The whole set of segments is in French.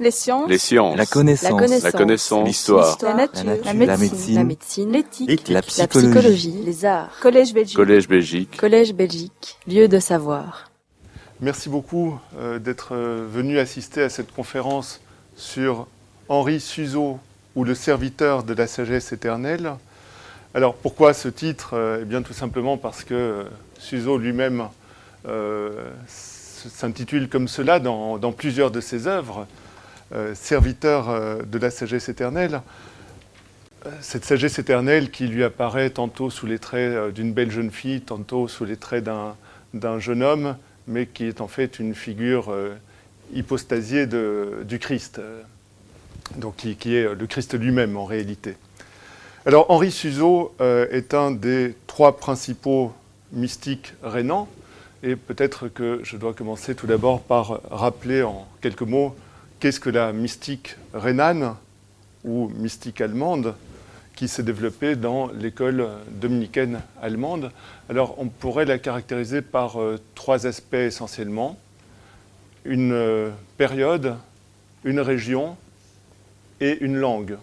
Les sciences. Les sciences. La connaissance. La connaissance. La. L'histoire. La nature. La nature. La La médecine. La. L'éthique. La La psychologie. Les arts. Collège Belgique. Collège Belgique. Collège Belgique. Lieu de savoir. Merci beaucoup euh, d'être euh, venu assister à cette conférence sur Henri Suzeau ou le serviteur de la sagesse éternelle. Alors pourquoi ce titre? Euh, Eh bien tout simplement parce que Suzeau lui-même euh, s'intitule comme cela dans, dans plusieurs de ses œuvres, serviteur euh, de la sagesse éternelle. Euh, Cette sagesse éternelle qui lui apparaît tantôt sous les traits euh, d'une belle jeune fille, tantôt sous les traits d'un jeune homme, mais qui est en fait une figure euh, hypostasiée du Christ, euh, donc qui, qui est le Christ lui-même en réalité. Alors Henri euh, est un des trois principaux mystiques rénans, et peut-être que je dois commencer tout d'abord par rappeler en quelques mots qu'est-ce que la mystique rhénane ou mystique allemande qui s'est développée dans l'école dominicaine allemande? Alors on pourrait la caractériser par euh, trois aspects essentiellement. Une euh, période, une région et une langue.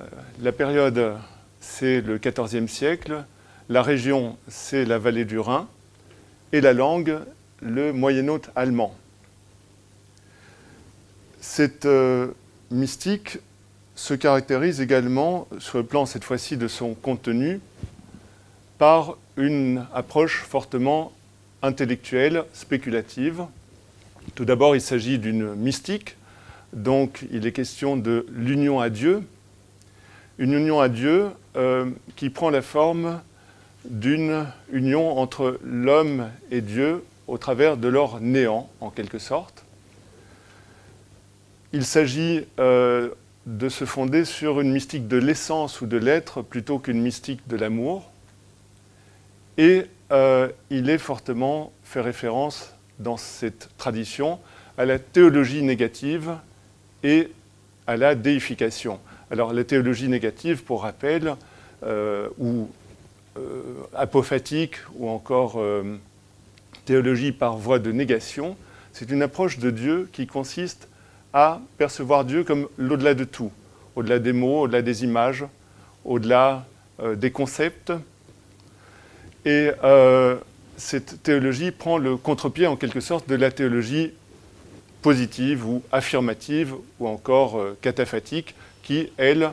Euh, la période, c'est le XIVe siècle. La région, c'est la vallée du Rhin. Et la langue, le moyen-hôte allemand. Cette euh, mystique se caractérise également, sur le plan cette fois-ci de son contenu, par une approche fortement intellectuelle, spéculative. Tout d'abord, il s'agit d'une mystique, donc il est question de l'union à Dieu, une union à Dieu euh, qui prend la forme d'une union entre l'homme et Dieu au travers de leur néant, en quelque sorte. Il s'agit euh, de se fonder sur une mystique de l'essence ou de l'être plutôt qu'une mystique de l'amour. Et euh, il est fortement fait référence dans cette tradition à la théologie négative et à la déification. Alors la théologie négative, pour rappel, euh, ou apophatique, ou encore théologie par voie de négation, c'est une approche de Dieu qui consiste à percevoir Dieu comme l'au-delà de tout, au-delà des mots, au-delà des images, au-delà euh, des concepts. Et euh, cette théologie prend le contre-pied en quelque sorte de la théologie positive ou affirmative ou encore euh, cataphatique qui, elle,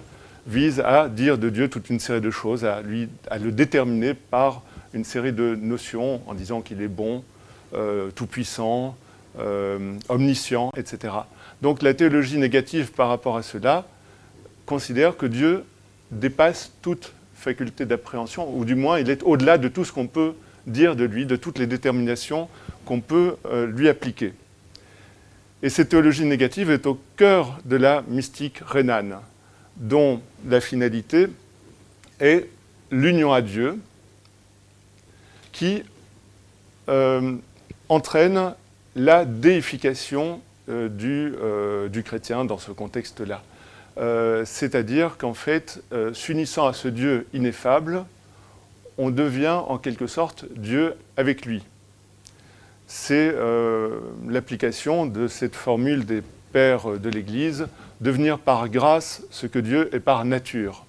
vise à dire de Dieu toute une série de choses, à, lui, à le déterminer par une série de notions en disant qu'il est bon, tout-puissant, omniscient, etc. Donc la théologie négative par rapport à cela considère que Dieu dépasse toute faculté d'appréhension, ou du moins il est au-delà de tout ce qu'on peut dire de lui, de toutes les déterminations qu'on peut euh, lui appliquer. Et cette théologie négative est au cœur de la mystique rhénane, dont la finalité est l'union à Dieu, qui euh, entraîne la déification du, euh, du, chrétien dans ce contexte-là. Euh, c'est-à-dire qu'en fait, euh, s'unissant à ce Dieu ineffable, on devient en quelque sorte Dieu avec lui. C'est euh, l'application de cette formule des pères de l'Église, devenir par grâce ce que Dieu est par nature.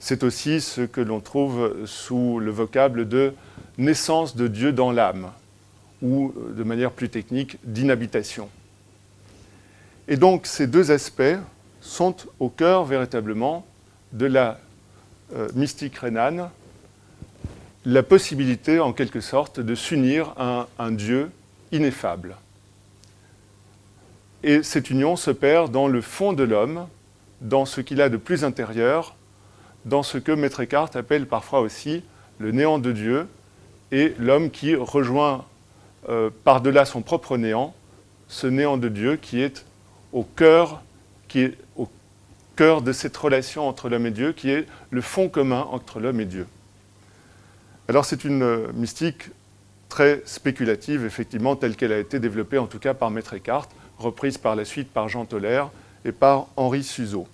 C'est aussi ce que l'on trouve sous le vocable de naissance de Dieu dans l'âme, ou de manière plus technique, d'inhabitation. Et donc ces deux aspects sont au cœur véritablement de la euh, mystique rhénane, la possibilité en quelque sorte de s'unir à un, un, Dieu ineffable. Et cette union se perd dans le fond de l'homme, dans ce qu'il a de plus intérieur, dans ce que Maître Eckhart appelle parfois aussi le néant de Dieu, et l'homme qui rejoint euh, par-delà son propre néant ce néant de Dieu qui est au cœur, de cette relation entre l'homme et Dieu, qui est le fond commun entre l'homme et Dieu. Alors c'est une euh, mystique très spéculative, effectivement, telle qu'elle a été développée en tout cas par Maître Eckhart, reprise par la suite par Jean Toller et par Henri Suzeau.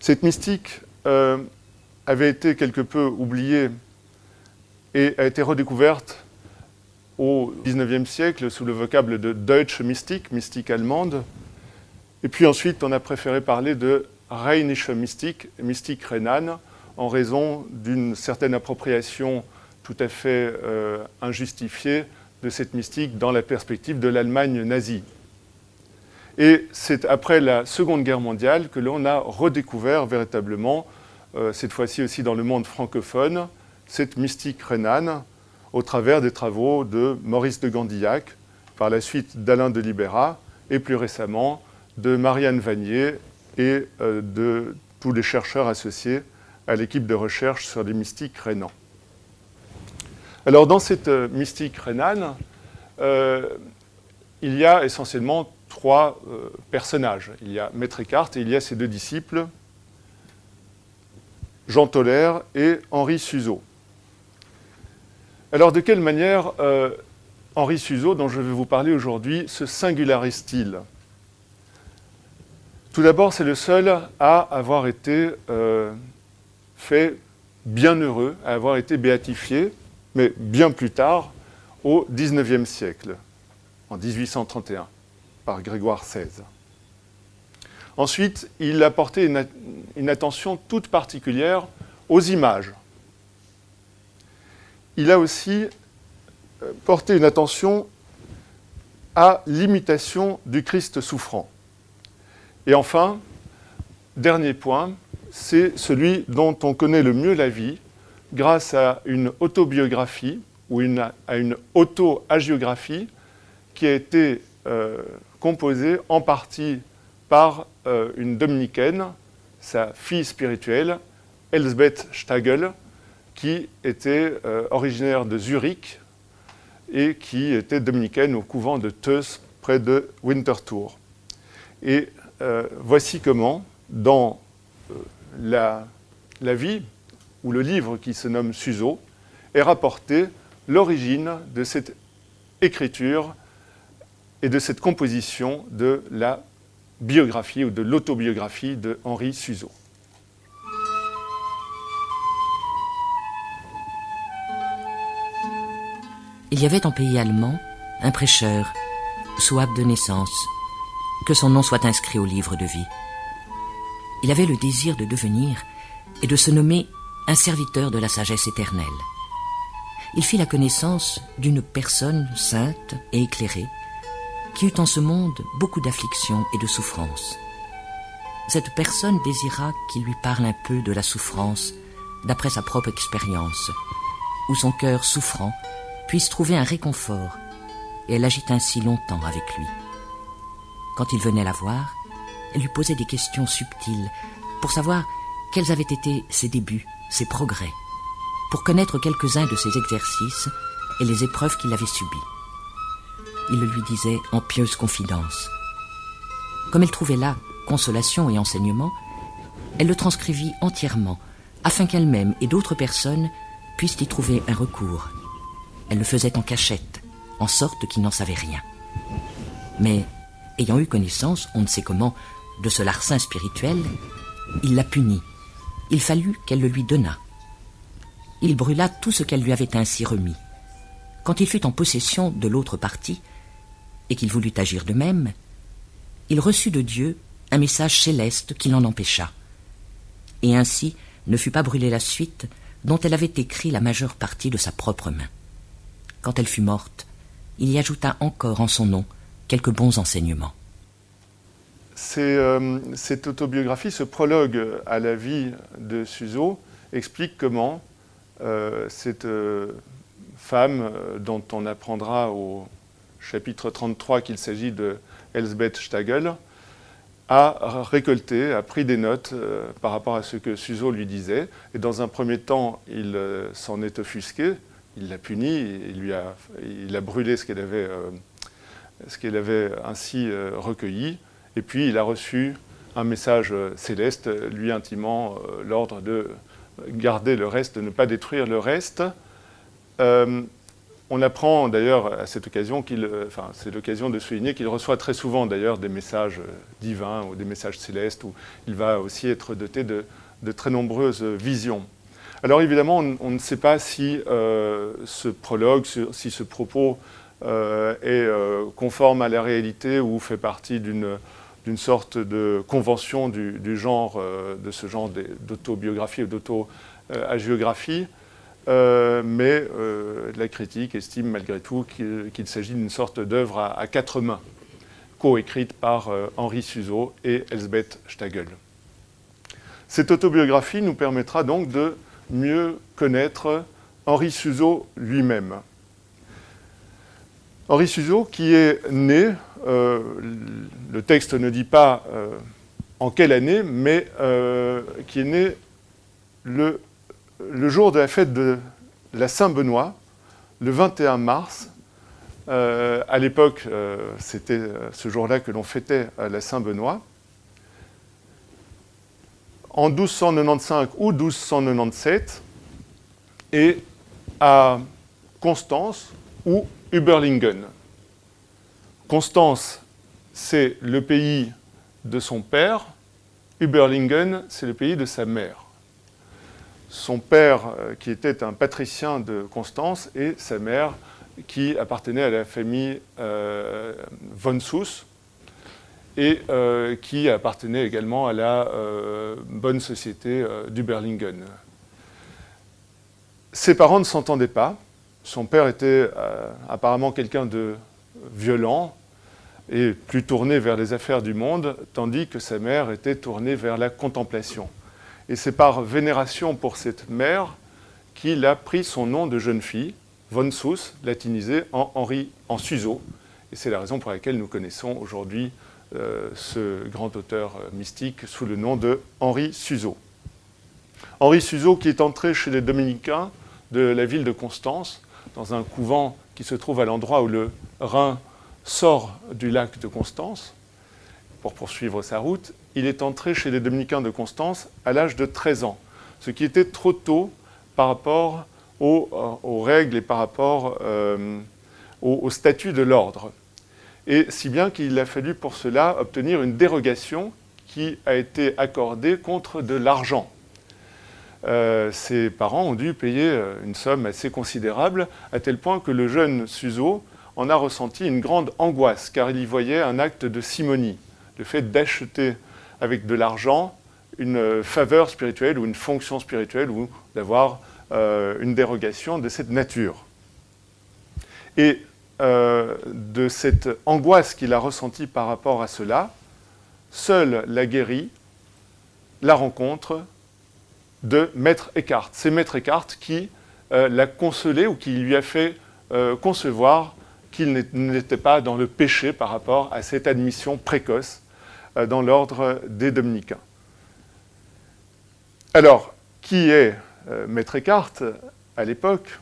Cette mystique euh, avait été quelque peu oubliée et a été redécouverte au XIXe siècle sous le vocable de Deutsche Mystik, mystique allemande. Et puis ensuite, on a préféré parler de Rheinische Mystik, mystique rhénane, en raison d'une certaine appropriation tout à fait euh, injustifiée de cette mystique dans la perspective de l'Allemagne nazie. Et c'est après la Seconde Guerre mondiale que l'on a redécouvert véritablement, euh, cette fois-ci aussi dans le monde francophone, cette mystique rhénane au travers des travaux de Maurice de Gandillac, par la suite d'Alain de Libera et plus récemment de Marianne Vanier et euh, de tous les chercheurs associés à l'équipe de recherche sur les mystiques rhénans. Alors dans cette euh, mystique rhénane, euh, il y a essentiellement trois personnages. Il y a Maître Eckhart et il y a ses deux disciples, Jean Toller et Henri Suzeau. Alors de quelle manière euh, Henri Suzeau, dont je vais vous parler aujourd'hui, se singularise-t-il? Tout d'abord, c'est le seul à avoir été euh, fait bienheureux, à avoir été béatifié, mais bien plus tard, au XIXe siècle, en 1831, par Grégoire XVI. Ensuite, il a porté une attention toute particulière aux images il a aussi euh, porté une attention à l'imitation du Christ souffrant. Et enfin, dernier point, c'est celui dont on connaît le mieux la vie grâce à une autobiographie ou à une auto-agiographie qui a été euh, composée en partie par euh, une dominicaine, sa fille spirituelle, Elsbeth Stagel, qui était euh, originaire de Zurich et qui était dominicaine au couvent de Teus près de Winterthur. Et euh, voici comment, dans euh, la, la, vie, ou le livre qui se nomme Suzo, est rapporté l'origine de cette écriture et de cette composition de la biographie ou de l'autobiographie de Henri Suzo. Il y avait en pays allemand un prêcheur, Souab de naissance, que son nom soit inscrit au livre de vie. Il avait le désir de devenir et de se nommer un serviteur de la sagesse éternelle. Il fit la connaissance d'une personne sainte et éclairée qui eut en ce monde beaucoup d'afflictions et de souffrances. Cette personne désira qu'il lui parle un peu de la souffrance d'après sa propre expérience, où son cœur souffrant puisse trouver un réconfort, et elle agit ainsi longtemps avec lui. Quand il venait la voir, elle lui posait des questions subtiles pour savoir quels avaient été ses débuts, ses progrès, pour connaître quelques-uns de ses exercices et les épreuves qu'il avait subies. Il le lui disait en pieuse confidence. Comme elle trouvait là consolation et enseignement, elle le transcrivit entièrement, afin qu'elle-même et d'autres personnes puissent y trouver un recours elle le faisait en cachette, en sorte qu'il n'en savait rien. Mais, ayant eu connaissance, on ne sait comment, de ce larcin spirituel, il la punit. Il fallut qu'elle le lui donnât. Il brûla tout ce qu'elle lui avait ainsi remis. Quand il fut en possession de l'autre partie, et qu'il voulut agir de même, il reçut de Dieu un message céleste qui l'en empêcha. Et ainsi ne fut pas brûlée la suite dont elle avait écrit la majeure partie de sa propre main quand elle fut morte, il y ajouta encore en son nom quelques bons enseignements. Euh, cette autobiographie, ce prologue à la vie de Suzo, explique comment euh, cette euh, femme, dont on apprendra au chapitre 33 qu'il s'agit de Elsbeth Stagel, a récolté, a pris des notes par rapport à ce que Suzo lui disait. Et dans un premier temps, il s'en est offusqué, il l'a puni, il, lui a, il a brûlé ce qu'elle avait, euh, avait ainsi euh, recueilli, et puis il a reçu un message euh, céleste lui intimant l'ordre de garder le reste, de ne pas détruire le reste. on apprend d'ailleurs à cette occasion qu'il, enfin, c'est l'occasion de souligner qu'il reçoit très souvent d'ailleurs des messages divins ou des messages célestes où il va aussi être doté de très nombreuses visions. Alors évidemment, on, ne sait pas si ce prologue, si ce propos est conforme à la réalité ou fait partie d'une sorte de convention du, genre, euh, de ce genre d'autobiographie ou d'auto-agiographie. Euh, mais euh, la critique estime malgré tout qu'il s'agit d'une sorte d'œuvre à, quatre mains, coécrite par Henri Suzeau et Elsbeth Stagel. Cette autobiographie nous permettra donc de mieux connaître Henri Suzeau lui-même. Henri Suzeau, qui est né euh, le texte ne dit pas euh, en quelle année, mais euh, qui est né le, jour de la fête de la Saint-Benoît, le 21 mars. à l'époque, c'était ce jour-là que l'on fêtait la Saint-Benoît. En 1295 ou 1297, et à Constance ou Uberlingen. Constance, c'est le pays de son père. Uberlingen, c'est le pays de sa mère. Son père, euh, qui était un patricien de Constance, et sa mère, qui appartenait à la famille euh, von Suss, et euh, qui appartenait également à la bonne société d'Uberlingen. Ses parents ne s'entendaient pas. Son père était apparemment quelqu'un de violent, et plus tourné vers les affaires du monde, tandis que sa mère était tournée vers la contemplation. Et c'est par vénération pour cette mère qu'il a pris son nom de jeune fille, von Suss, latinisé en Henri en Suzo. Et c'est la raison pour laquelle nous connaissons aujourd'hui euh, ce grand auteur euh, mystique sous le nom de Henri Suzo. Henri Suzo qui est entré chez les dominicains de la ville de Constance, dans un couvent qui se trouve à l'endroit où le Rhin sort du lac de Constance pour poursuivre sa route. Il est entré chez les dominicains de Constance à l'âge de 13 ans, ce qui était trop tôt par rapport aux, euh, règles et par rapport euh, au, statut de l'ordre. Et si bien qu'il a fallu pour cela obtenir une dérogation qui a été accordée contre de l'argent. Euh, ses parents ont dû payer une somme assez considérable, à tel point que le jeune Suzo en a ressenti une grande angoisse, car il y voyait un acte de simonie, le fait d'acheter avec de l'argent une faveur spirituelle ou une fonction spirituelle ou d'avoir euh, une dérogation de cette nature. Et euh, de cette angoisse qu'il a ressentie par rapport à cela, seule la guérit la rencontre de Maître Eckhart. C'est Maître Eckhart qui euh, l'a consolé ou qui lui a fait concevoir qu'il n'était pas dans le péché par rapport à cette admission précoce euh, dans l'ordre des dominicains. Alors, qui est euh, Maître Eckhart à l'époque?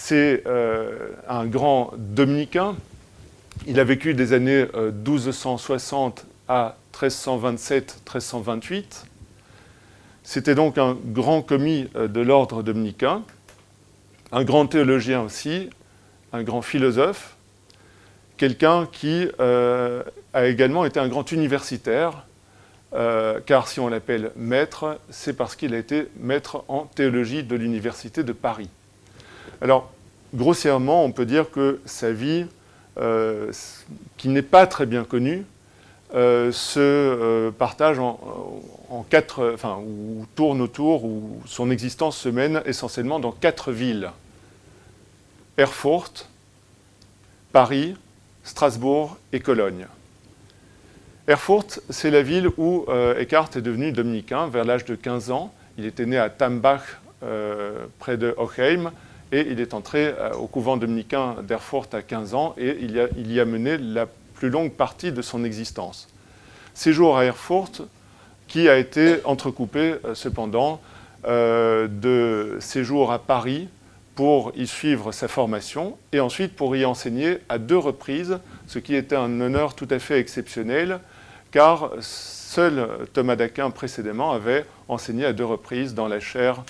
C'est euh, un grand dominicain. Il a vécu des années 1260 à 1327-1328. C'était donc un grand commis de l'ordre dominicain, un grand théologien aussi, un grand philosophe, quelqu'un qui euh, a également été un grand universitaire, euh, car si on l'appelle maître, c'est parce qu'il a été maître en théologie de l'Université de Paris. Alors, grossièrement, on peut dire que sa vie, euh, qui n'est pas très bien connue, se partage en, quatre, enfin, ou tourne autour, ou son existence se mène essentiellement dans quatre villes. Erfurt, Paris, Strasbourg et Cologne. Erfurt, c'est la ville où euh, Eckhart est devenu dominicain vers l'âge de 15 ans. Il était né à Tambach, euh, près de Hochheim, et il est entré euh, au couvent dominicain d'Erfurt à 15 ans, et il y, a, mené la plus longue partie de son existence. Séjour à Erfurt, qui a été entrecoupé cependant de séjour à Paris, pour y suivre sa formation et ensuite pour y enseigner à deux reprises, ce qui était un honneur tout à fait exceptionnel, car seul Thomas d'Aquin précédemment avait enseigné à deux reprises dans la chaire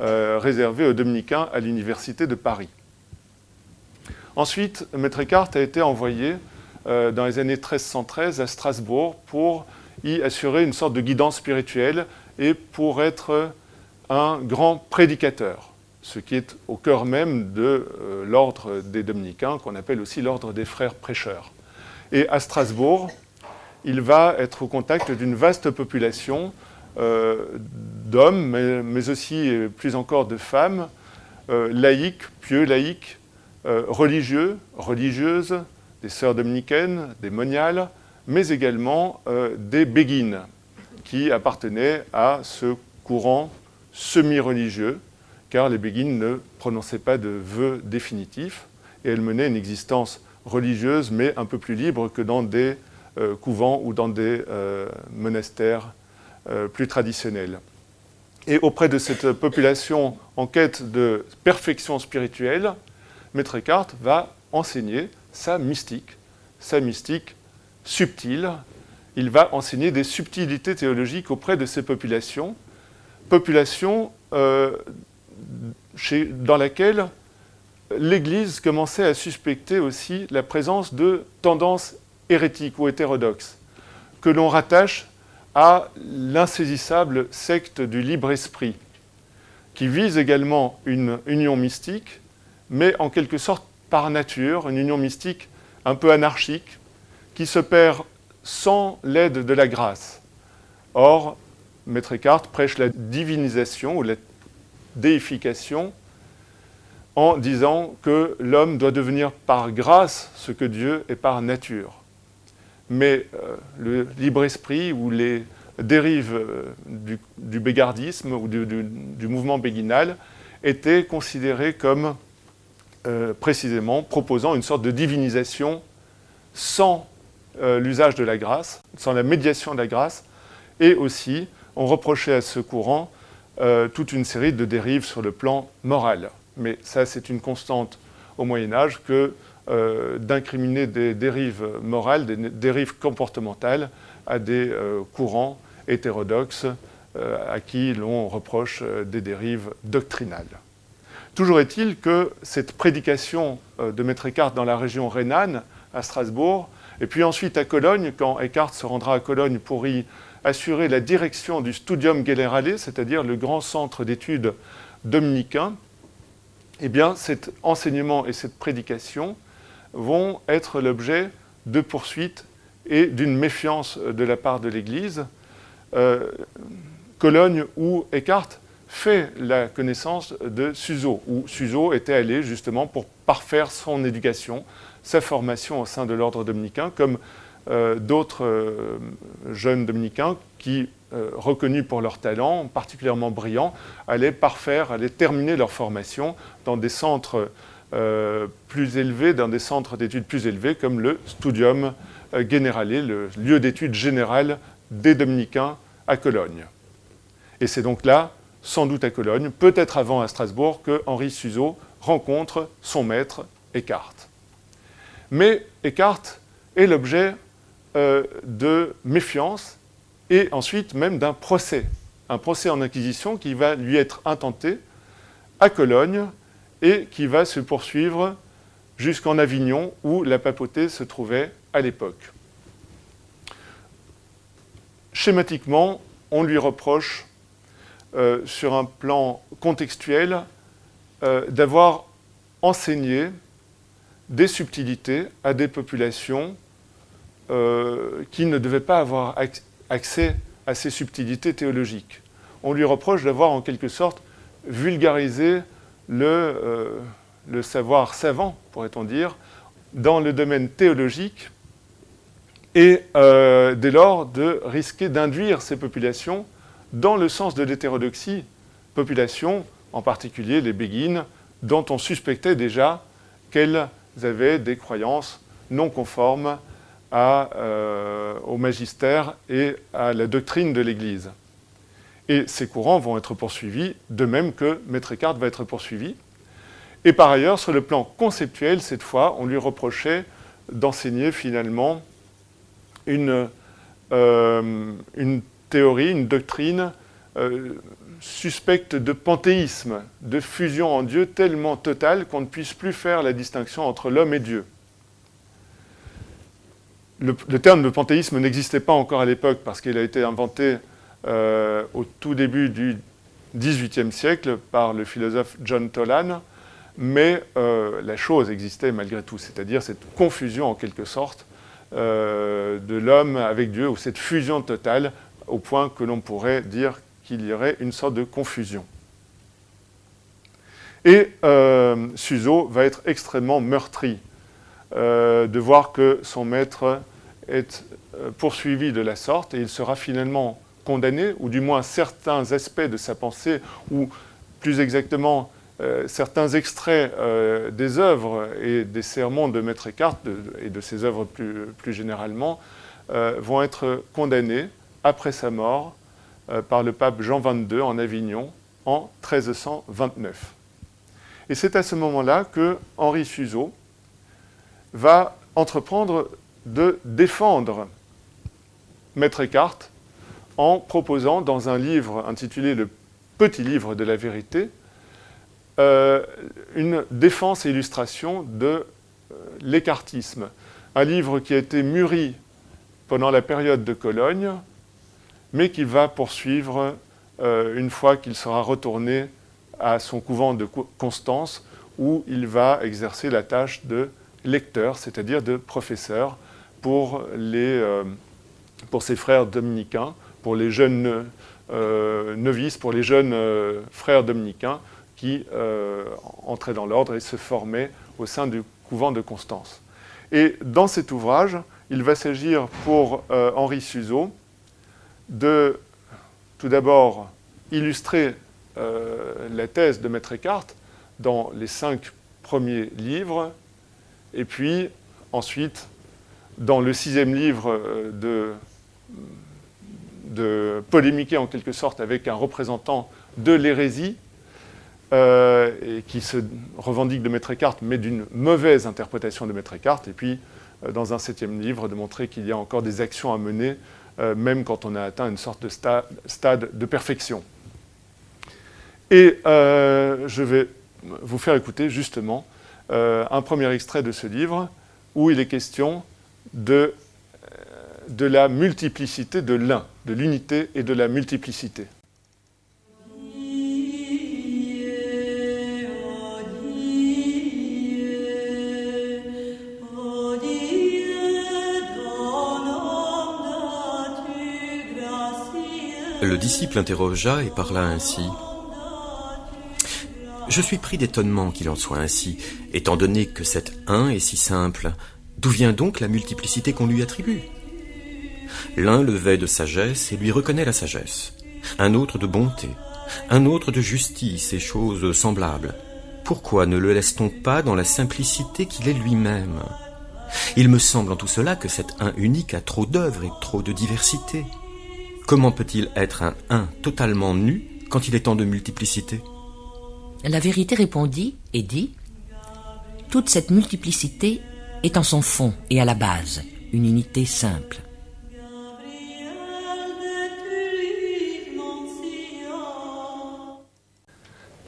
euh, réservée aux dominicains à l'Université de Paris. Ensuite, Maître Eckhart a été envoyé euh, dans les années 1313 à Strasbourg pour y assurer une sorte de guidance spirituelle et pour être un grand prédicateur, ce qui est au cœur même de euh, l'ordre des dominicains, qu'on appelle aussi l'ordre des frères prêcheurs. Et à Strasbourg, il va être au contact d'une vaste population d'hommes, mais, aussi plus encore de femmes, euh, laïcs, pieux laïcs, religieux, religieuses, des sœurs dominicaines, des moniales, mais également des béguines, qui appartenaient à ce courant semi-religieux, car les béguines ne prononçaient pas de vœux définitifs, et elles menaient une existence religieuse, mais un peu plus libre que dans des euh, couvents ou dans des euh, monastères euh, plus traditionnels. Et auprès de cette population en quête de perfection spirituelle, Maître Eckhart va enseigner sa mystique, sa mystique subtile. Il va enseigner des subtilités théologiques auprès de ces populations, population euh, dans laquelle l'Église commençait à suspecter aussi la présence de tendances hérétiques ou hétérodoxes, que l'on rattache à l'insaisissable secte du libre esprit, qui vise également une union mystique, mais en quelque sorte par nature, une union mystique un peu anarchique, qui se perd sans l'aide de la grâce. Or, Maître Eckhart prêche la divinisation ou la déification en disant que l'homme doit devenir par grâce ce que Dieu est par nature. Mais euh, le libre esprit ou les dérives euh, du, bégardisme ou du, mouvement béguinal étaient considérés comme euh, précisément proposant une sorte de divinisation sans l'usage de la grâce, sans la médiation de la grâce, et aussi on reprochait à ce courant toute une série de dérives sur le plan moral. Mais ça, c'est une constante au Moyen Âge que euh, d'incriminer des dérives morales, des dérives comportementales à des euh, courants hétérodoxes à qui l'on reproche des dérives doctrinales. Toujours est-il que cette prédication de Maître Eckhart dans la région rhénane, à Strasbourg, et puis ensuite à Cologne, quand Eckhart se rendra à Cologne pour y assurer la direction du Studium Generale, c'est-à-dire le grand centre d'études dominicain, eh bien, cet enseignement et cette prédication vont être l'objet de poursuites et d'une méfiance de la part de l'Église. Euh, Cologne où Eckhart fait la connaissance de Suzo, où Suzo était allé justement pour parfaire son éducation, sa formation au sein de l'ordre dominicain, comme euh, d'autres euh, jeunes dominicains qui, reconnus pour leur talent, particulièrement brillants, allaient parfaire, allaient terminer leur formation dans des centres plus élevés, dans des centres d'études plus élevés, comme le Studium Generale, le lieu d'études générales des dominicains à Cologne. Et c'est donc là, sans doute à Cologne, peut-être avant à Strasbourg, que Henri Suzeau rencontre son maître Eckhart. Mais Eckhart est l'objet euh, de méfiance et ensuite même d'un procès, un procès en inquisition qui va lui être intenté à Cologne et qui va se poursuivre jusqu'en Avignon où la papauté se trouvait à l'époque. Schématiquement, on lui reproche, euh, sur un plan contextuel, euh, d'avoir enseigné des subtilités à des populations euh, qui ne devait pas avoir accès à ces subtilités théologiques. On lui reproche d'avoir en quelque sorte vulgarisé le, euh, le savoir savant, pourrait-on dire, dans le domaine théologique, et euh, dès lors de risquer d'induire ces populations dans le sens de l'hétérodoxie, populations, en particulier les béguines, dont on suspectait déjà qu'elles avaient des croyances non conformes euh, au magistère et à la doctrine de l'Église. Et ces courants vont être poursuivis, de même que Maître Eckhart va être poursuivi. Et par ailleurs, sur le plan conceptuel, cette fois, on lui reprochait d'enseigner finalement une, euh, théorie, une doctrine euh, suspecte de panthéisme, de fusion en Dieu tellement totale qu'on ne puisse plus faire la distinction entre l'homme et Dieu le, terme de panthéisme n'existait pas encore à l'époque parce qu'il a été inventé euh, au tout début du XVIIIe siècle par le philosophe John Tolan, mais euh, la chose existait malgré tout, c'est-à-dire cette confusion en quelque sorte euh, de l'homme avec Dieu, ou cette fusion totale, au point que l'on pourrait dire qu'il y aurait une sorte de confusion. Et Suzo va être extrêmement meurtri de voir que son maître est poursuivi de la sorte, et il sera finalement condamné, ou du moins certains aspects de sa pensée, ou plus exactement euh, certains extraits euh, des œuvres et des sermons de Maître Eckhart et de ses œuvres plus, généralement euh, vont être condamnés après sa mort par le pape Jean XXII en Avignon en 1329. Et c'est à ce moment-là que Henri Suzeau va entreprendre de défendre Maître Eckhart en proposant dans un livre intitulé Le Petit Livre de la Vérité euh, une défense et illustration de euh, l'écartisme. Un livre qui a été mûri pendant la période de Cologne, mais qu'il va poursuivre euh, une fois qu'il sera retourné à son couvent de Constance, où il va exercer la tâche de lecteur, c'est-à-dire de professeur pour, les, pour ses frères dominicains, pour les jeunes novices, pour les jeunes frères dominicains qui euh, entrait dans l'ordre et se formait au sein du couvent de Constance. Et dans cet ouvrage, il va s'agir pour euh, Henri Suzeau de tout d'abord illustrer euh, la thèse de Maître Eckhart dans les cinq premiers livres, et puis ensuite, dans le sixième livre, de, de polémiquer en quelque sorte avec un représentant de l'hérésie, euh, qui se revendique de Maître Eckhart, mais d'une mauvaise interprétation de Maître Eckhart, et puis euh, dans un septième livre, de montrer qu'il y a encore des actions à mener, euh, même quand on a atteint une sorte de stade de perfection. Et je vais vous faire écouter justement un premier extrait de ce livre, où il est question de la multiplicité de l'un, de l'unité et de la multiplicité. Le disciple interrogea et parla ainsi. Je suis pris d'étonnement qu'il en soit ainsi, étant donné que cet un est si simple. D'où vient donc la multiplicité qu'on lui attribue? L'un le de sagesse et lui reconnaît la sagesse, un autre de bonté, un autre de justice et choses semblables. Pourquoi ne le laisse-t-on pas dans la simplicité qu'il est lui-même? Il me semble en tout cela que cet un unique a trop d'œuvres et trop de diversité. Comment peut-il être un un totalement nu quand il est tant de multiplicité? La vérité répondit et dit Toute cette multiplicité est en son fond et à la base une unité simple.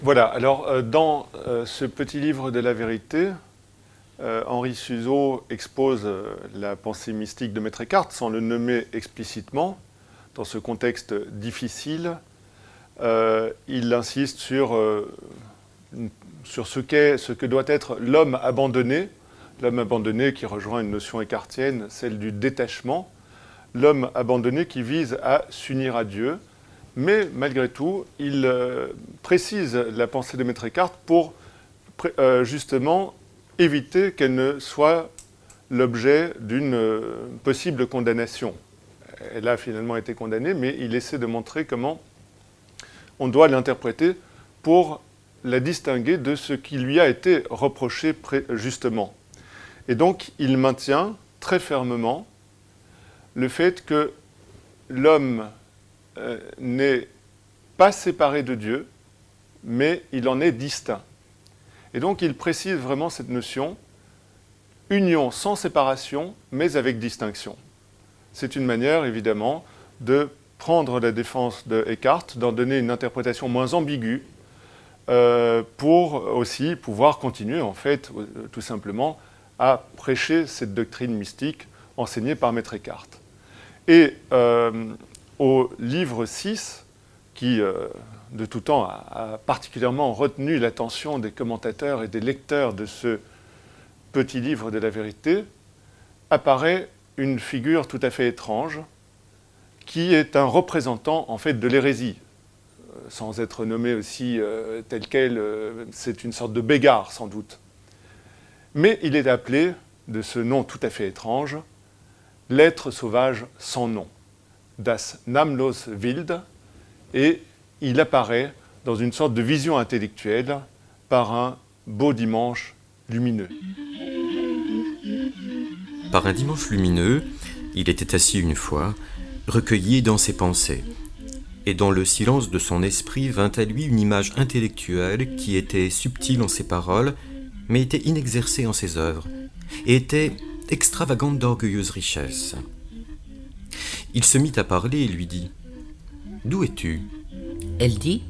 Voilà, alors euh, dans euh, ce petit livre de la vérité, euh, Henri Suzeau expose la pensée mystique de Maître Eckhart sans le nommer explicitement, dans ce contexte difficile, il insiste sur, sur ce, qu'est, ce que doit être l'homme abandonné, l'homme abandonné qui rejoint une notion écartienne, celle du détachement, l'homme abandonné qui vise à s'unir à Dieu, mais malgré tout, il euh, précise la pensée de Maître Eckhart pour justement éviter qu'elle ne soit l'objet d'une possible condamnation elle a finalement été condamnée, mais il essaie de montrer comment on doit l'interpréter pour la distinguer de ce qui lui a été reproché justement. Et donc, il maintient très fermement le fait que l'homme euh, n'est pas séparé de Dieu, mais il en est distinct. Et donc, il précise vraiment cette notion, union sans séparation, mais avec distinction c'est une manière, évidemment, de prendre la défense de Eckhart, d'en donner une interprétation moins ambiguë, euh, pour aussi pouvoir continuer, en fait, euh, tout simplement, à prêcher cette doctrine mystique enseignée par Maître Eckhart. Et au livre 6, qui de tout temps a, particulièrement retenu l'attention des commentateurs et des lecteurs de ce petit livre de la vérité, apparaît une figure tout à fait étrange, qui est un représentant en fait de l'hérésie, euh, sans être nommé aussi euh, tel quel, euh, c'est une sorte de bégard sans doute. Mais il est appelé, de ce nom tout à fait étrange, l'être sauvage sans nom, das Namlos Wild, et il apparaît dans une sorte de vision intellectuelle par un beau dimanche lumineux. Par un dimanche lumineux, il était assis une fois, recueilli dans ses pensées, et dans le silence de son esprit vint à lui une image intellectuelle qui était subtile en ses paroles, mais était inexercée en ses œuvres, et était extravagante d'orgueilleuse richesse. Il se mit à parler et lui dit D'où es-tu? Elle dit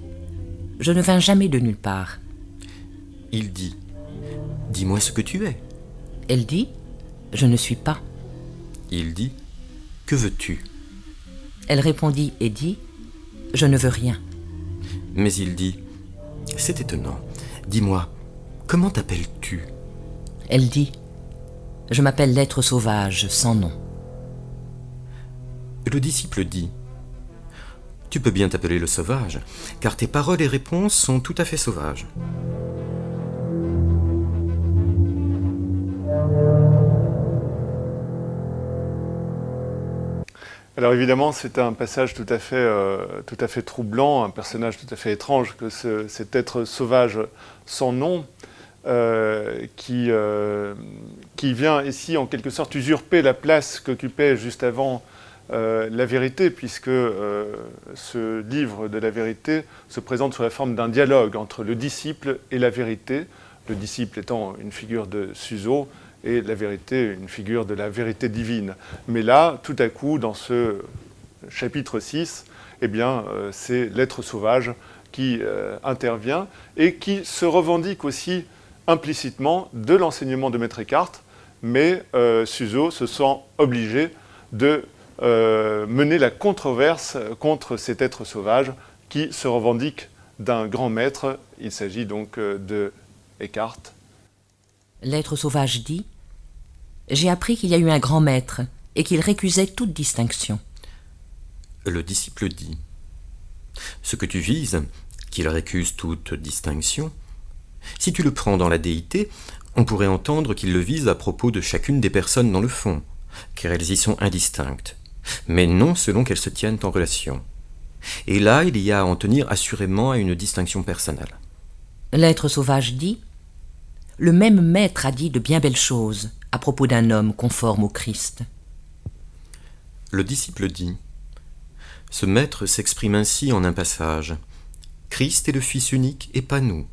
Je ne vins jamais de nulle part. Il dit Dis-moi ce que tu es. Elle dit Je ne suis pas. Il dit Que veux-tu? Elle répondit et dit Je ne veux rien. Mais il dit C'est étonnant. Dis-moi, comment t'appelles-tu? Elle dit Je m'appelle l'être sauvage sans nom. Le disciple dit Tu peux bien t'appeler le sauvage, car tes paroles et réponses sont tout à fait sauvages. Alors évidemment, c'est un passage tout à, fait, euh, tout à fait troublant, un personnage tout à fait étrange que cet être sauvage sans nom, euh, euh, qui vient ici en quelque sorte usurper la place qu'occupait juste avant la vérité, puisque ce livre de la vérité se présente sous la forme d'un dialogue entre le disciple et la vérité, le disciple étant une figure de Suzo, et la vérité, une figure de la vérité divine. Mais là, tout à coup, dans ce chapitre 6, eh bien, euh, c'est l'être sauvage qui euh, intervient et qui se revendique aussi implicitement de l'enseignement de Maître Eckhart, mais euh, Suzo se sent obligé de mener la controverse contre cet être sauvage qui se revendique d'un grand maître. Il s'agit donc de Eckhart. L'être sauvage dit j'ai appris qu'il y a eu un grand maître et qu'il récusait toute distinction. Le disciple dit Ce que tu vises, qu'il récuse toute distinction, si tu le prends dans la déité, on pourrait entendre qu'il le vise à propos de chacune des personnes dans le fond, car elles y sont indistinctes, mais non selon qu'elles se tiennent en relation. Et là, il y a à en tenir assurément à une distinction personnelle. L'être sauvage dit Le même maître a dit de bien belles choses, à propos d'un homme conforme au Christ. Le disciple dit Ce maître s'exprime ainsi en un passage. Christ est le Fils unique et pas nous.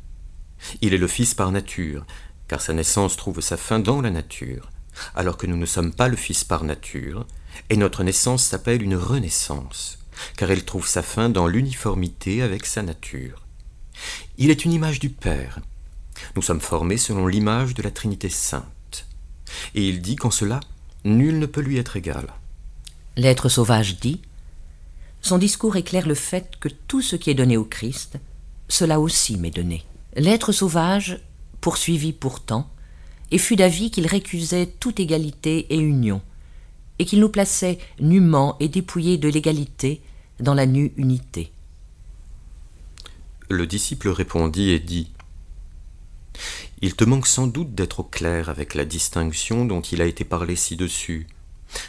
Il est le Fils par nature, car sa naissance trouve sa fin dans la nature, alors que nous ne sommes pas le Fils par nature, et notre naissance s'appelle une renaissance, car elle trouve sa fin dans l'uniformité avec sa nature. Il est une image du Père. Nous sommes formés selon l'image de la Trinité sainte et il dit qu'en cela, nul ne peut lui être égal. L'être sauvage dit Son discours éclaire le fait que tout ce qui est donné au Christ, cela aussi m'est donné. L'être sauvage poursuivit pourtant, et fut d'avis qu'il récusait toute égalité et union, et qu'il nous plaçait nûment et dépouillés de l'égalité dans la nue unité. Le disciple répondit et dit il te manque sans doute d'être au clair avec la distinction dont il a été parlé ci-dessus,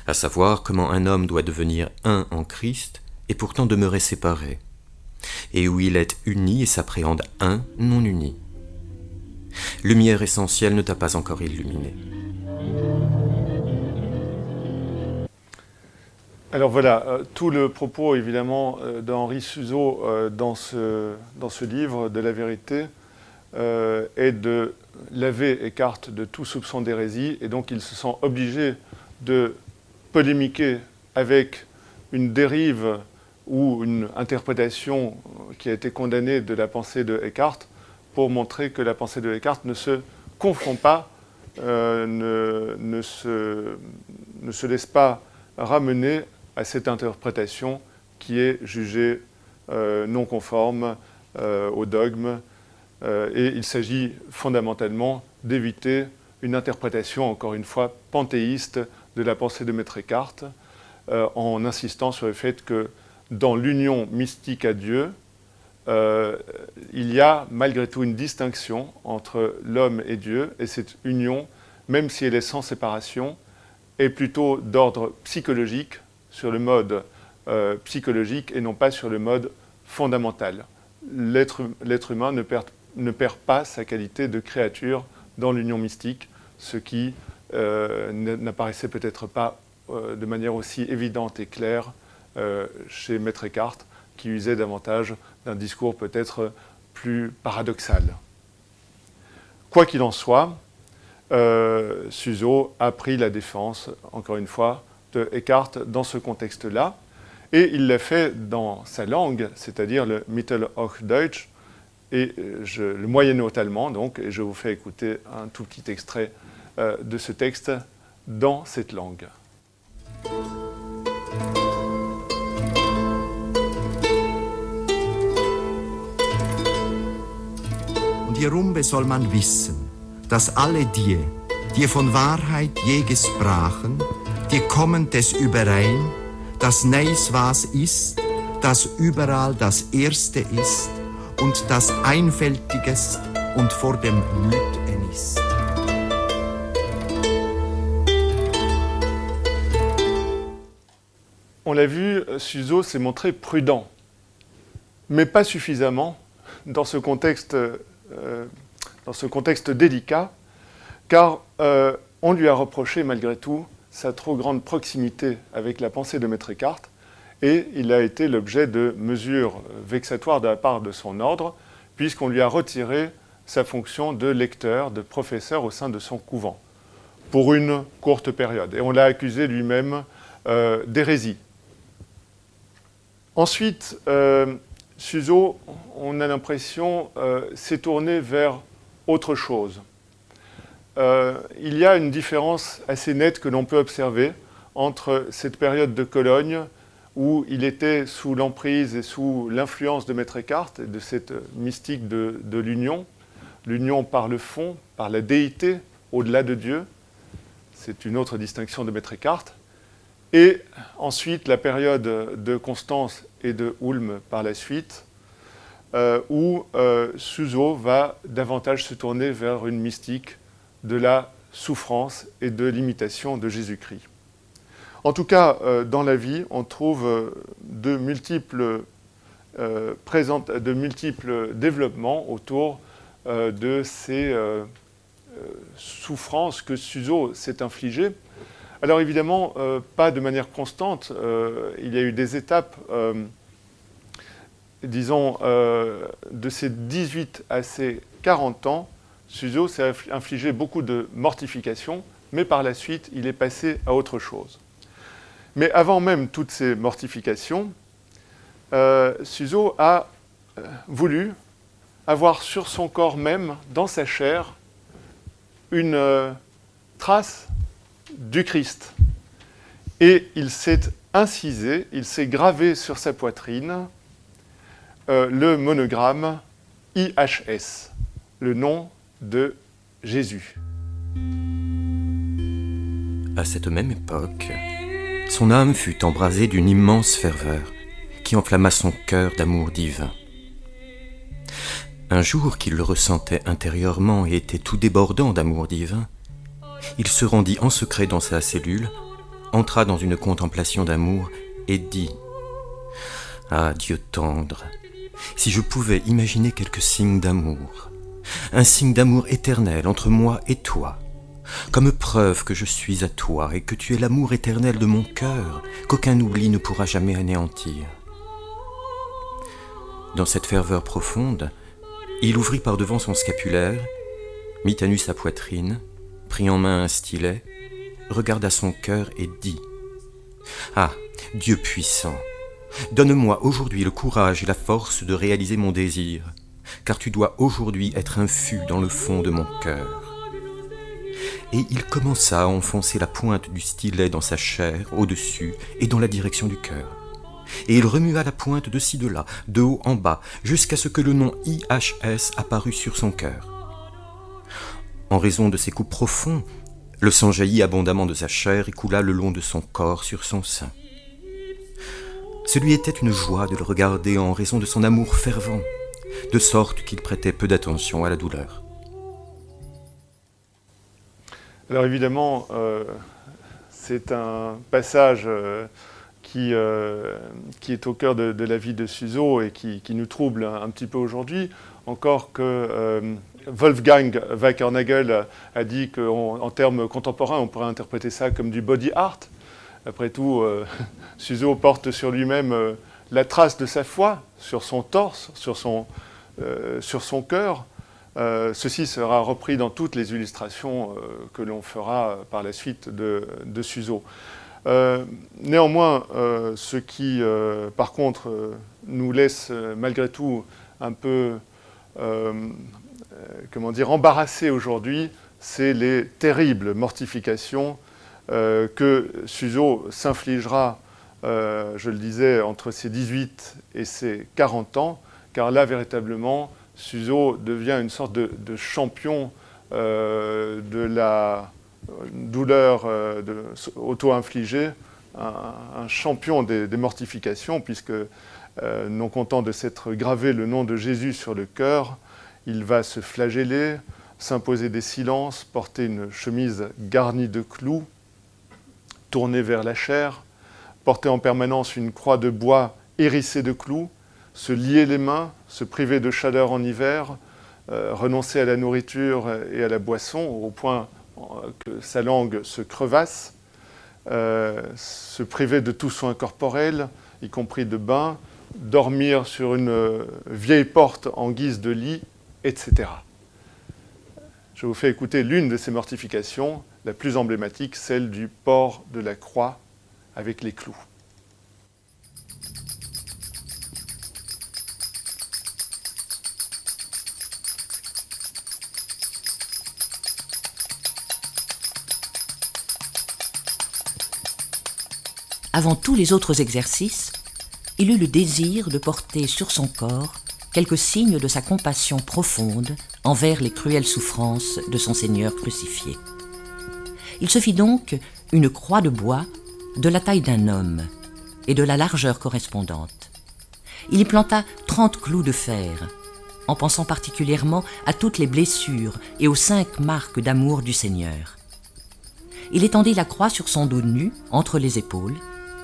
à savoir comment un homme doit devenir un en Christ et pourtant demeurer séparé, et où il est uni et s'appréhende un non uni. Lumière essentielle ne t'a pas encore illuminé. Alors voilà, euh, tout le propos évidemment euh, d'Henri Suzeau euh, dans, ce, livre de la vérité est de laver Eckhart de tout soupçon d'hérésie, et donc il se sent obligé de polémiquer avec une dérive ou une interprétation qui a été condamnée de la pensée de Eckhart pour montrer que la pensée de Eckhart ne se confond pas, ne, se, laisse pas ramener à cette interprétation qui est jugée euh, non conforme au dogme, et il s'agit fondamentalement d'éviter une interprétation, encore une fois, panthéiste de la pensée de Maître Eckhart, en insistant sur le fait que dans l'union mystique à Dieu, euh, il y a malgré tout une distinction entre l'homme et Dieu, et cette union, même si elle est sans séparation, est plutôt d'ordre psychologique, sur le mode euh, psychologique et non pas sur le mode fondamental. L'être humain ne perd, ne perd, pas sa qualité de créature dans l'union mystique, ce qui euh, n'apparaissait peut-être pas de manière aussi évidente et claire chez Maître Eckhart, qui usait davantage d'un discours peut-être plus paradoxal. Quoi qu'il en soit, euh, Suzo a pris la défense, encore une fois, Eckhart dans ce contexte-là, et il l'a fait dans sa langue, c'est-à-dire le Mittelhochdeutsch, et euh, le moyen-haut-allemand, donc, et je vous fais écouter un tout petit extrait euh, de ce texte dans cette langue. hierumbe soll man wissen, dass alle die, die von Wahrheit je gesprachen, die kommen des überein, dass neis was ist, dass überall das Erste ist und das Einfältiges und vor dem Blüten ist. On l'a vu, Suzo s'est montré prudent, mais pas suffisamment dans ce contexte euh, dans ce contexte délicat, car euh, on lui a reproché malgré tout sa trop grande proximité avec la pensée de Maître Eckhart, et il a été l'objet de mesures vexatoires de la part de son ordre, puisqu'on lui a retiré sa fonction de lecteur, de professeur au sein de son couvent, pour une courte période. Et on l'a accusé lui-même euh, d'hérésie. Ensuite, Suzo, on a l'impression, euh, s'est tourné vers autre chose. Euh, il y a une différence assez nette que l'on peut observer entre cette période de Cologne où il était sous l'emprise et sous l'influence de Maître Eckhart et de cette mystique de, l'union, l'union par le fond, par la déité, au-delà de Dieu. C'est une autre distinction de Maître Eckhart. Et ensuite, la période de Constance et de Ulm par la suite, euh, où euh, Suzo va davantage se tourner vers une mystique de la souffrance et de l'imitation de Jésus-Christ. En tout cas, euh, dans la vie, on trouve de multiples, de multiples développements autour de ces souffrances que Suzo s'est infligées. Alors évidemment, pas de manière constante. il y a eu des étapes disons, euh, de ses 18 à ses 40 ans, Suzo s'est infligé beaucoup de mortifications, mais par la suite, il est passé à autre chose. Mais avant même toutes ces mortifications, euh, a euh, voulu avoir sur son corps même, dans sa chair, une trace du Christ. Et il s'est incisé, il s'est gravé sur sa poitrine euh, le monogramme IHS, le nom de Jésus. À cette même époque, son âme fut embrasée d'une immense ferveur qui enflamma son cœur d'amour divin. Un jour qu'il le ressentait intérieurement et était tout débordant d'amour divin, il se rendit en secret dans sa cellule, entra dans une contemplation d'amour et dit Ah Dieu tendre, si je pouvais imaginer quelques signes d'amour, un signe d'amour éternel entre moi et toi, comme preuve que je suis à toi et que tu es l'amour éternel de mon cœur, qu'aucun oubli ne pourra jamais anéantir. Dans cette ferveur profonde, il ouvrit par devant son scapulaire, mit à nu sa poitrine, prit en main un stylet, regarda son cœur et dit Ah, Dieu puissant, Donne-moi aujourd'hui le courage et la force de réaliser mon désir, car tu dois aujourd'hui être infus dans le fond de mon cœur. Et il commença à enfoncer la pointe du stylet dans sa chair, au-dessus et dans la direction du cœur. et il remua la pointe de ci de là, de haut en bas, jusqu'à ce que le nom IHS apparut sur son cœur. En raison de ses coups profonds, le sang jaillit abondamment de sa chair et coula le long de son corps sur son sein. Ce lui était une joie de le regarder en raison de son amour fervent, de sorte qu'il prêtait peu d'attention à la douleur. Alors évidemment, euh, c'est un passage euh, qui, euh, qui, est au cœur de, la vie de Suzo et qui, nous trouble un, petit peu aujourd'hui, encore que Wolfgang Wackernagel a dit qu'en termes contemporains, on pourrait interpréter ça comme du body art. Après tout, Suzo porte sur lui-même la trace de sa foi, sur son torse, sur son, son cœur. Euh, ceci sera repris dans toutes les illustrations euh, que l'on fera par la suite de, de Suzo. Euh, néanmoins, ce qui, par contre, nous laisse malgré tout un peu, comment dire, embarrassés aujourd'hui, c'est les terribles mortifications que Suzo s'infligera, je le disais, entre ses 18 et ses 40 ans, car là, véritablement, Suzo devient une sorte de, champion euh, de la douleur euh, auto-infligée, un, champion des, mortifications, puisque euh, non content de s'être gravé le nom de Jésus sur le cœur, il va se flageller, s'imposer des silences, porter une chemise garnie de clous, tourner vers la chair, porter en permanence une croix de bois hérissée de clous, se lier les mains, se priver de chaleur en hiver, euh, renoncer à la nourriture et à la boisson au point euh, que sa langue se crevasse, euh, se priver de tout soin corporel, y compris de bain, dormir sur une vieille porte en guise de lit, etc. Je vous fais écouter l'une de ces mortifications, la plus emblématique, celle du port de la croix avec les clous. avant tous les autres exercices, il eut le désir de porter sur son corps quelques signes de sa compassion profonde envers les cruelles souffrances de son Seigneur crucifié. Il se fit donc une croix de bois de la taille d'un homme et de la largeur correspondante. Il y planta trente clous de fer, en pensant particulièrement à toutes les blessures et aux cinq marques d'amour du Seigneur. Il étendit la croix sur son dos nu, entre les épaules,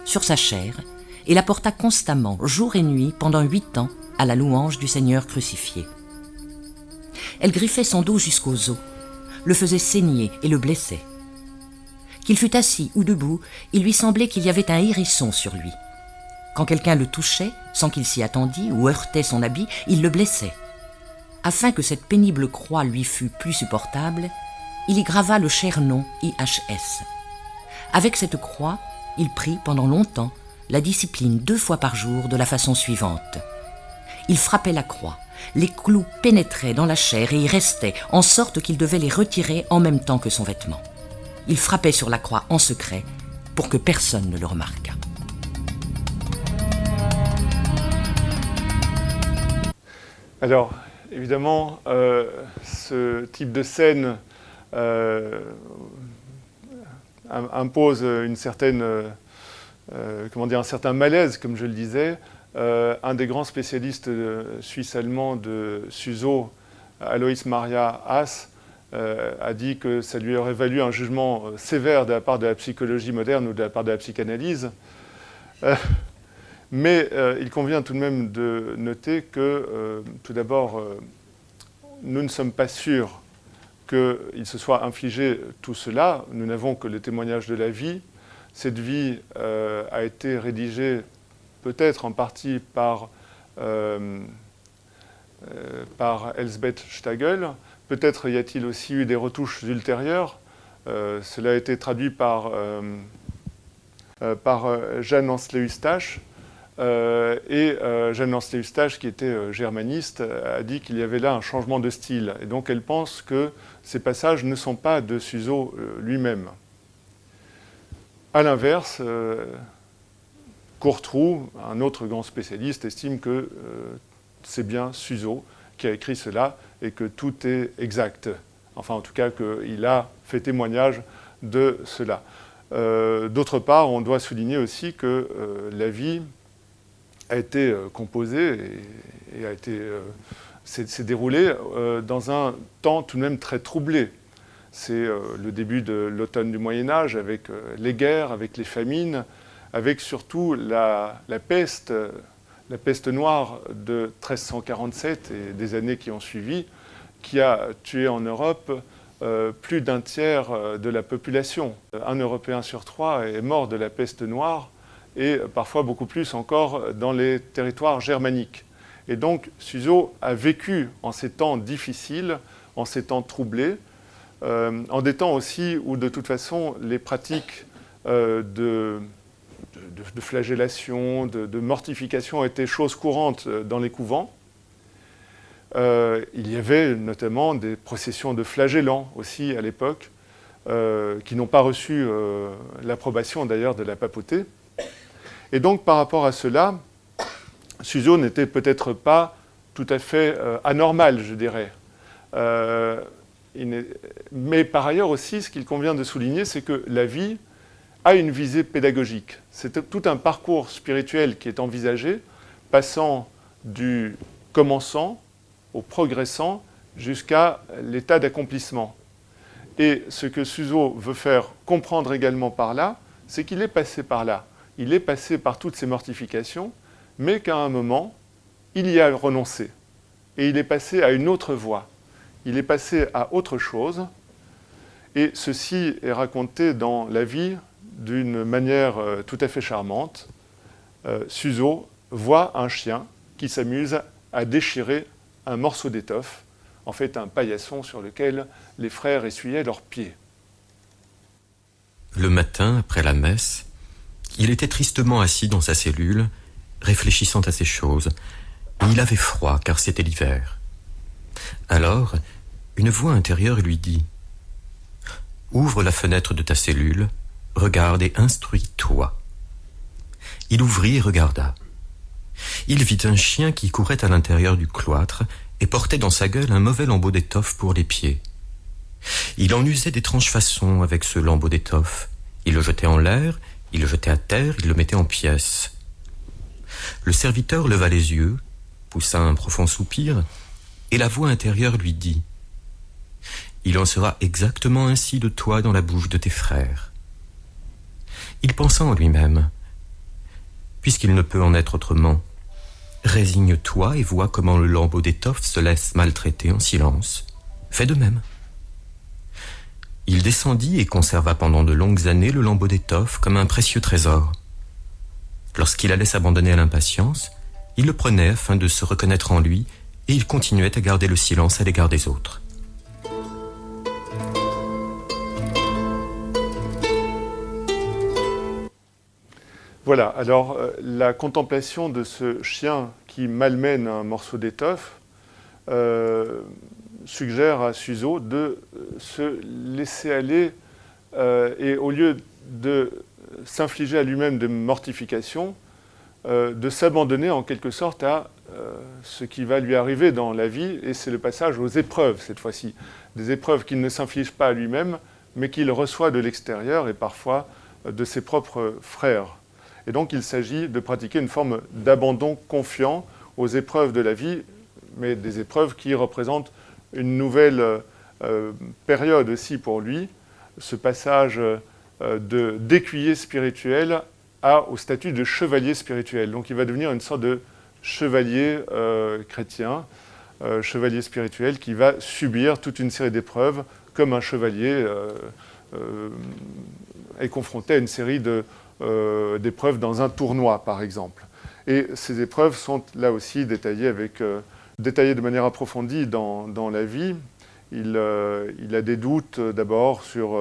sur sa chair et la porta constamment, jour et nuit, pendant huit ans, à la louange du Seigneur crucifié. Elle griffait son dos jusqu'aux os, le faisait saigner et le blessait. Qu'il fût assis ou debout, il lui semblait qu'il y avait un hérisson sur lui. Quand quelqu'un le touchait, sans qu'il s'y attendît, ou heurtait son habit, il le blessait. Afin que cette pénible croix lui fût plus supportable, il y grava le cher nom IHS. Avec cette croix, il prit pendant longtemps la discipline deux fois par jour de la façon suivante. Il frappait la croix, les clous pénétraient dans la chair et y restaient, en sorte qu'il devait les retirer en même temps que son vêtement. Il frappait sur la croix en secret pour que personne ne le remarquât. Alors, évidemment, euh, ce type de scène euh, impose une certaine, euh, comment dire, un certain malaise, comme je le disais. Un des grands spécialistes suisse-allemands de SUSO, Alois Maria Haas, a dit que ça lui aurait valu un jugement sévère de la part de la psychologie moderne ou de la part de la psychanalyse. mais il convient tout de même de noter que, tout d'abord, nous ne sommes pas sûrs qu'il se soit infligé tout cela. Nous n'avons que le témoignage de la vie. Cette vie euh, a été rédigée peut-être en partie par, euh, euh, par Elsbeth Stagel. Peut-être y a-t-il aussi eu des retouches ultérieures. cela a été traduit par, par Jeanne Ansley-Eustache. Euh, et euh, Jeanne Lancelot-Eustache, qui était euh, germaniste, a dit qu'il y avait là un changement de style. Et donc elle pense que ces passages ne sont pas de Suzo lui-même. A l'inverse, Courtroux, un autre grand spécialiste, estime que c'est bien Suzo qui a écrit cela et que tout est exact. Enfin, en tout cas, qu'il a fait témoignage de cela. D'autre part, on doit souligner aussi que la vie a été composée et, a été s'est déroulée dans un temps tout de même très troublé c'est euh, le début de l'automne du Moyen Âge, avec euh, les guerres, avec les famines, avec surtout la, peste, la peste noire de 1347 et des années qui ont suivi, qui a tué en Europe euh, plus d'un tiers de la population. Un Européen sur trois est mort de la peste noire et parfois beaucoup plus encore dans les territoires germaniques. Et donc Suzo a vécu en ces temps difficiles, en ces temps troublés, euh, en des temps aussi où de toute façon les pratiques euh, de, flagellation, de, mortification étaient choses courantes euh, dans les couvents. il y avait notamment des processions de flagellants aussi à l'époque, qui n'ont pas reçu l'approbation d'ailleurs de la papauté. Et donc par rapport à cela, Suzo n'était peut-être pas tout à fait anormal, je dirais. Mais par ailleurs aussi, ce qu'il convient de souligner, c'est que la vie a une visée pédagogique. C'est tout un parcours spirituel qui est envisagé, passant du commençant au progressant jusqu'à l'état d'accomplissement. Et ce que Suzo veut faire comprendre également par là, c'est qu'il est passé par là. Il est passé par toutes ces mortifications, mais qu'à un moment, il y a renoncé. Et il est passé à une autre voie il est passé à autre chose, et ceci est raconté dans la vie d'une manière euh, tout à fait charmante. Euh, Suzo voit un chien qui s'amuse à déchirer un morceau d'étoffe, en fait un paillasson sur lequel les frères essuyaient leurs pieds. Le matin, après la messe, il était tristement assis dans sa cellule, réfléchissant à ces choses, il avait froid car c'était l'hiver. Alors, une voix intérieure lui dit Ouvre la fenêtre de ta cellule, regarde et instruis-toi. Il ouvrit et regarda. Il vit un chien qui courait à l'intérieur du cloître et portait dans sa gueule un mauvais lambeau d'étoffe pour les pieds. Il en usait d'étranges façons avec ce lambeau d'étoffe. Il le jetait en l'air, il le jetait à terre, il le mettait en pièces. Le serviteur leva les yeux, poussa un profond soupir, et la voix intérieure lui dit il en sera exactement ainsi de toi dans la bouche de tes frères. Il pensa en lui-même, puisqu'il ne peut en être autrement, résigne-toi et vois comment le lambeau d'étoffe se laisse maltraiter en silence. Fais de même. Il descendit et conserva pendant de longues années le lambeau d'étoffe comme un précieux trésor. Lorsqu'il allait s'abandonner à l'impatience, il le prenait afin de se reconnaître en lui, et il continuait à garder le silence à l'égard des autres. Voilà, alors euh, la contemplation de ce chien qui malmène un morceau d'étoffe euh, suggère à Suzo de euh, se laisser aller et au lieu de s'infliger à lui-même de mortification, de s'abandonner en quelque sorte à ce qui va lui arriver dans la vie, et c'est le passage aux épreuves cette fois-ci. Des épreuves qu'il ne s'inflige pas à lui-même, mais qu'il reçoit de l'extérieur et parfois de ses propres frères. Et donc il s'agit de pratiquer une forme d'abandon confiant aux épreuves de la vie, mais des épreuves qui représentent une nouvelle euh, période aussi pour lui, ce passage euh, d'écuyer spirituel au statut de chevalier spirituel. Donc il va devenir une sorte de chevalier euh, chrétien, chevalier spirituel qui va subir toute une série d'épreuves comme un chevalier est confronté à une série de, euh, d'épreuves dans un tournoi, par exemple. Et ces épreuves sont là aussi détaillées, euh, détaillées de manière approfondie dans, la vie. Il, euh, il, a des doutes d'abord sur,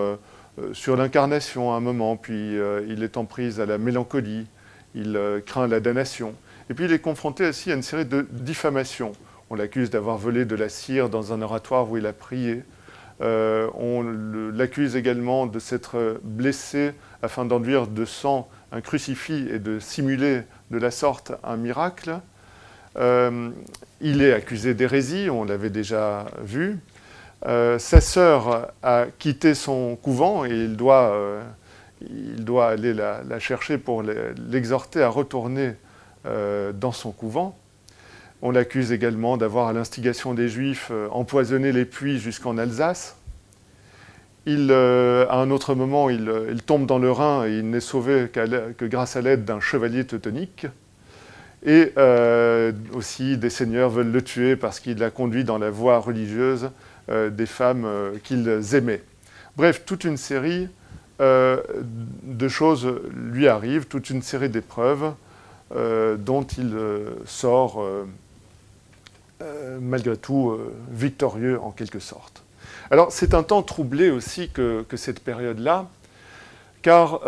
sur l'incarnation à un moment, puis il est en prise à la mélancolie, il craint la damnation. Et puis il est confronté aussi à une série de diffamations. On l'accuse d'avoir volé de la cire dans un oratoire où il a prié. on l'accuse également de s'être blessé afin d'enduire de sang un crucifix et de simuler de la sorte un miracle. Euh, il est accusé d'hérésie, on l'avait déjà vu. Euh, sa sœur a quitté son couvent et il doit, euh, il doit aller la, chercher pour l'exhorter à retourner dans son couvent. On l'accuse également d'avoir, à l'instigation des Juifs, empoisonné les puits jusqu'en Alsace. Il, à un autre moment, il, tombe dans le Rhin et il n'est sauvé que grâce à l'aide d'un chevalier teutonique. Et euh, aussi, des seigneurs veulent le tuer parce qu'il a conduit dans la voie religieuse euh, des femmes euh, qu'ils aimaient. Bref, toute une série de choses lui arrivent, toute une série d'épreuves dont il sort malgré tout victorieux en quelque sorte. Alors c'est un temps troublé aussi que, cette période-là, car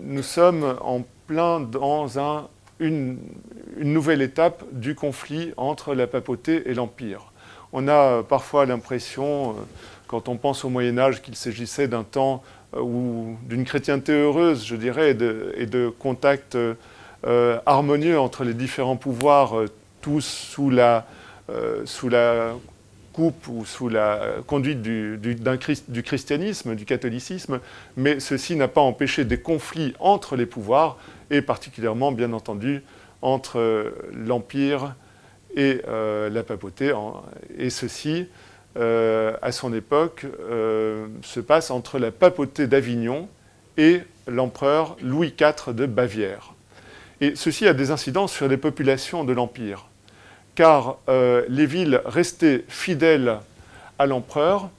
nous sommes en plein dans un une, nouvelle étape du conflit entre la papauté et l'Empire. On a parfois l'impression, euh, quand on pense au Moyen Âge, qu'il s'agissait d'un temps euh, ou d'une chrétienté heureuse, je dirais, et de, contacts euh, harmonieux entre les différents pouvoirs, tous sous la, sous la ou sous la conduite du, du, christianisme, du catholicisme, mais ceci n'a pas empêché des conflits entre les pouvoirs, et particulièrement, bien entendu, entre euh, l'Empire et euh, la papauté. Et ceci, euh, à son époque, se passe entre la papauté d'Avignon et l'empereur Louis IV de Bavière. Et ceci a des incidences sur les populations de l'Empire, car les villes restées fidèles à l'empereur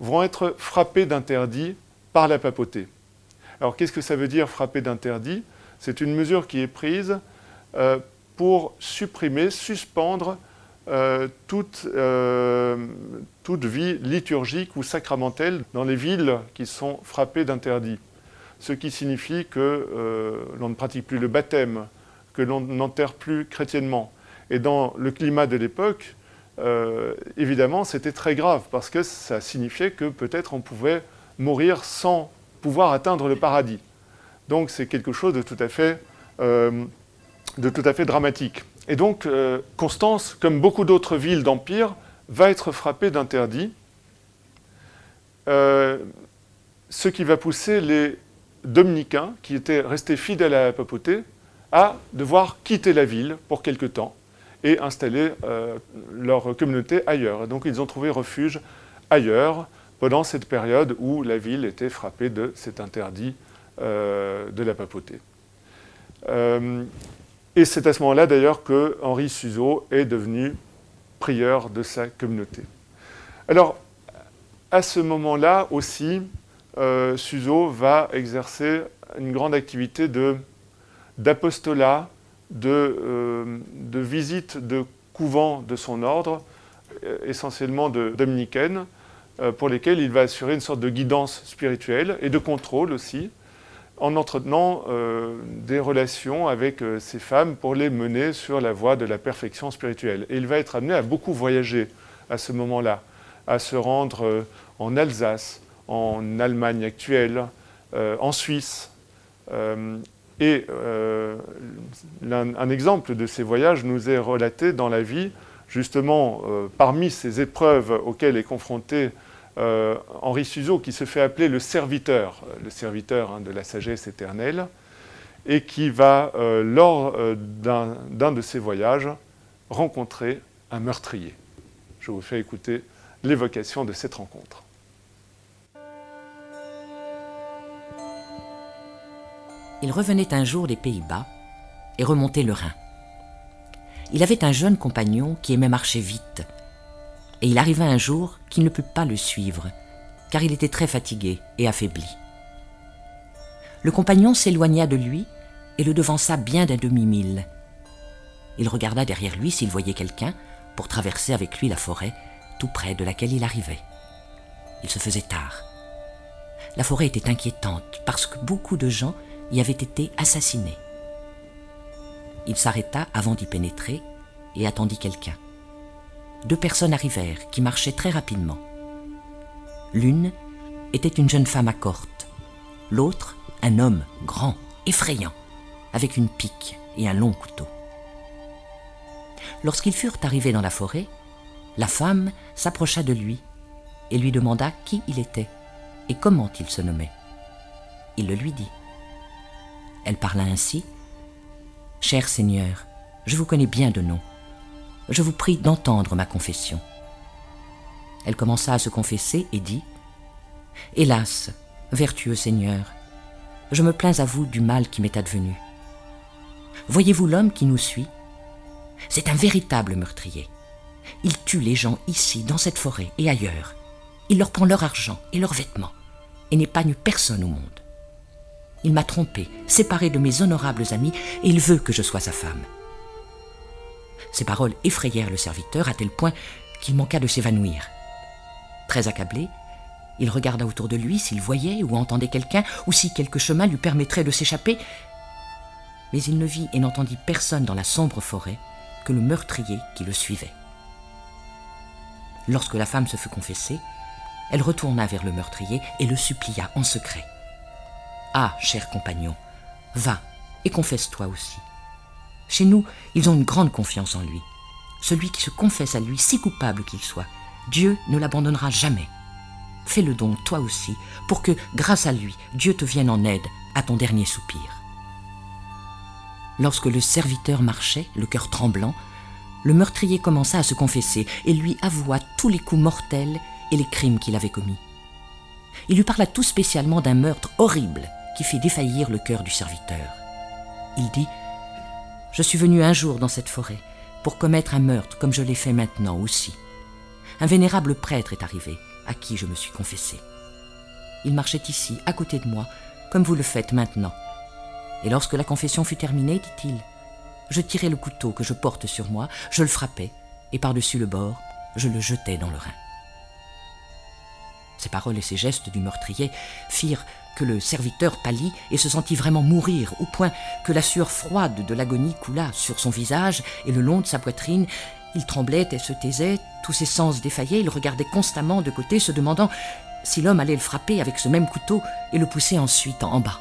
vont être frappées d'interdits par la papauté. Alors qu'est-ce que ça veut dire frapper d'interdit c'est une mesure qui est prise euh, pour supprimer, suspendre euh, euh, toute, vie liturgique ou sacramentelle dans les villes qui sont frappées d'interdits. Ce qui signifie que l'on ne pratique plus le baptême, que l'on n'enterre plus chrétiennement. Et dans le climat de l'époque, évidemment, c'était très grave parce que ça signifiait que peut-être on pouvait mourir sans pouvoir atteindre le paradis. Donc c'est quelque chose de tout à fait, euh, de tout à fait dramatique. Et donc euh, Constance, comme beaucoup d'autres villes d'Empire, va être frappée d'interdits, euh, ce qui va pousser les dominicains, qui étaient restés fidèles à la papauté, à devoir quitter la ville pour quelque temps et installer leur communauté ailleurs. donc ils ont trouvé refuge ailleurs pendant cette période où la ville était frappée de cet interdit euh, de la papauté. Euh, et c'est à ce moment-là d'ailleurs que Henri Suzeau est devenu prieur de sa communauté. Alors, à ce moment-là aussi, euh, va exercer une grande activité d'apostolat, de, de, visite de couvents de son ordre, essentiellement de dominicaines, pour lesquels il va assurer une sorte de guidance spirituelle et de contrôle aussi en entretenant euh, des relations avec euh, ces femmes pour les mener sur la voie de la perfection spirituelle. Et il va être amené à beaucoup voyager à ce moment-là, à se rendre euh, en Alsace, en Allemagne actuelle, en Suisse. Et un, exemple de ces voyages nous est relaté dans la vie, justement, parmi ces épreuves auxquelles est confronté euh, Henri Suzeau, qui se fait appeler le serviteur, euh, le serviteur hein, de la sagesse éternelle, et qui va, euh, lors d'un de ses voyages, rencontrer un meurtrier. Je vous fais écouter l'évocation de cette rencontre. Il revenait un jour des Pays-Bas et remontait le Rhin. Il avait un jeune compagnon qui aimait marcher vite et il arriva un jour qu'il ne put pas le suivre, car il était très fatigué et affaibli. Le compagnon s'éloigna de lui et le devança bien d'un demi-mille. Il regarda derrière lui s'il voyait quelqu'un pour traverser avec lui la forêt tout près de laquelle il arrivait. Il se faisait tard. La forêt était inquiétante parce que beaucoup de gens y avaient été assassinés. Il s'arrêta avant d'y pénétrer et attendit quelqu'un deux personnes arrivèrent qui marchaient très rapidement. L'une était une jeune femme à corte, l'autre un homme grand effrayant, avec une pique et un long couteau. Lorsqu'ils furent arrivés dans la forêt, la femme s'approcha de lui et lui demanda qui il était et comment il se nommait. Il le lui dit. Elle parla ainsi. Cher Seigneur, je vous connais bien de nom. Je vous prie d'entendre ma confession. Elle commença à se confesser et dit Hélas, vertueux Seigneur, je me plains à vous du mal qui m'est advenu. Voyez-vous l'homme qui nous suit? C'est un véritable meurtrier. Il tue les gens ici, dans cette forêt et ailleurs. Il leur prend leur argent et leurs vêtements et n'épargne personne au monde. Il m'a trompé, séparé de mes honorables amis, et il veut que je sois sa femme. Ces paroles effrayèrent le serviteur à tel point qu'il manqua de s'évanouir. Très accablé, il regarda autour de lui s'il voyait ou entendait quelqu'un, ou si quelque chemin lui permettrait de s'échapper. Mais il ne vit et n'entendit personne dans la sombre forêt que le meurtrier qui le suivait. Lorsque la femme se fut confessée, elle retourna vers le meurtrier et le supplia en secret. Ah, cher compagnon, va et confesse-toi aussi. Chez nous, ils ont une grande confiance en lui. Celui qui se confesse à lui, si coupable qu'il soit, Dieu ne l'abandonnera jamais. Fais-le donc toi aussi, pour que, grâce à lui, Dieu te vienne en aide à ton dernier soupir. Lorsque le serviteur marchait, le cœur tremblant, le meurtrier commença à se confesser et lui avoua tous les coups mortels et les crimes qu'il avait commis. Il lui parla tout spécialement d'un meurtre horrible qui fit défaillir le cœur du serviteur. Il dit Je suis venu un jour dans cette forêt pour commettre un meurtre comme je l'ai fait maintenant aussi. Un vénérable prêtre est arrivé, à qui je me suis confessé. Il marchait ici, à côté de moi, comme vous le faites maintenant. Et lorsque la confession fut terminée, dit-il, je tirai le couteau que je porte sur moi, je le frappai, et par-dessus le bord, je le jetai dans le Rhin. Ces paroles et ces gestes du meurtrier firent que le serviteur pâlit et se sentit vraiment mourir, au point que la sueur froide de l'agonie coula sur son visage et le long de sa poitrine. Il tremblait et se taisait, tous ses sens défaillaient, il regardait constamment de côté, se demandant si l'homme allait le frapper avec ce même couteau et le pousser ensuite en bas.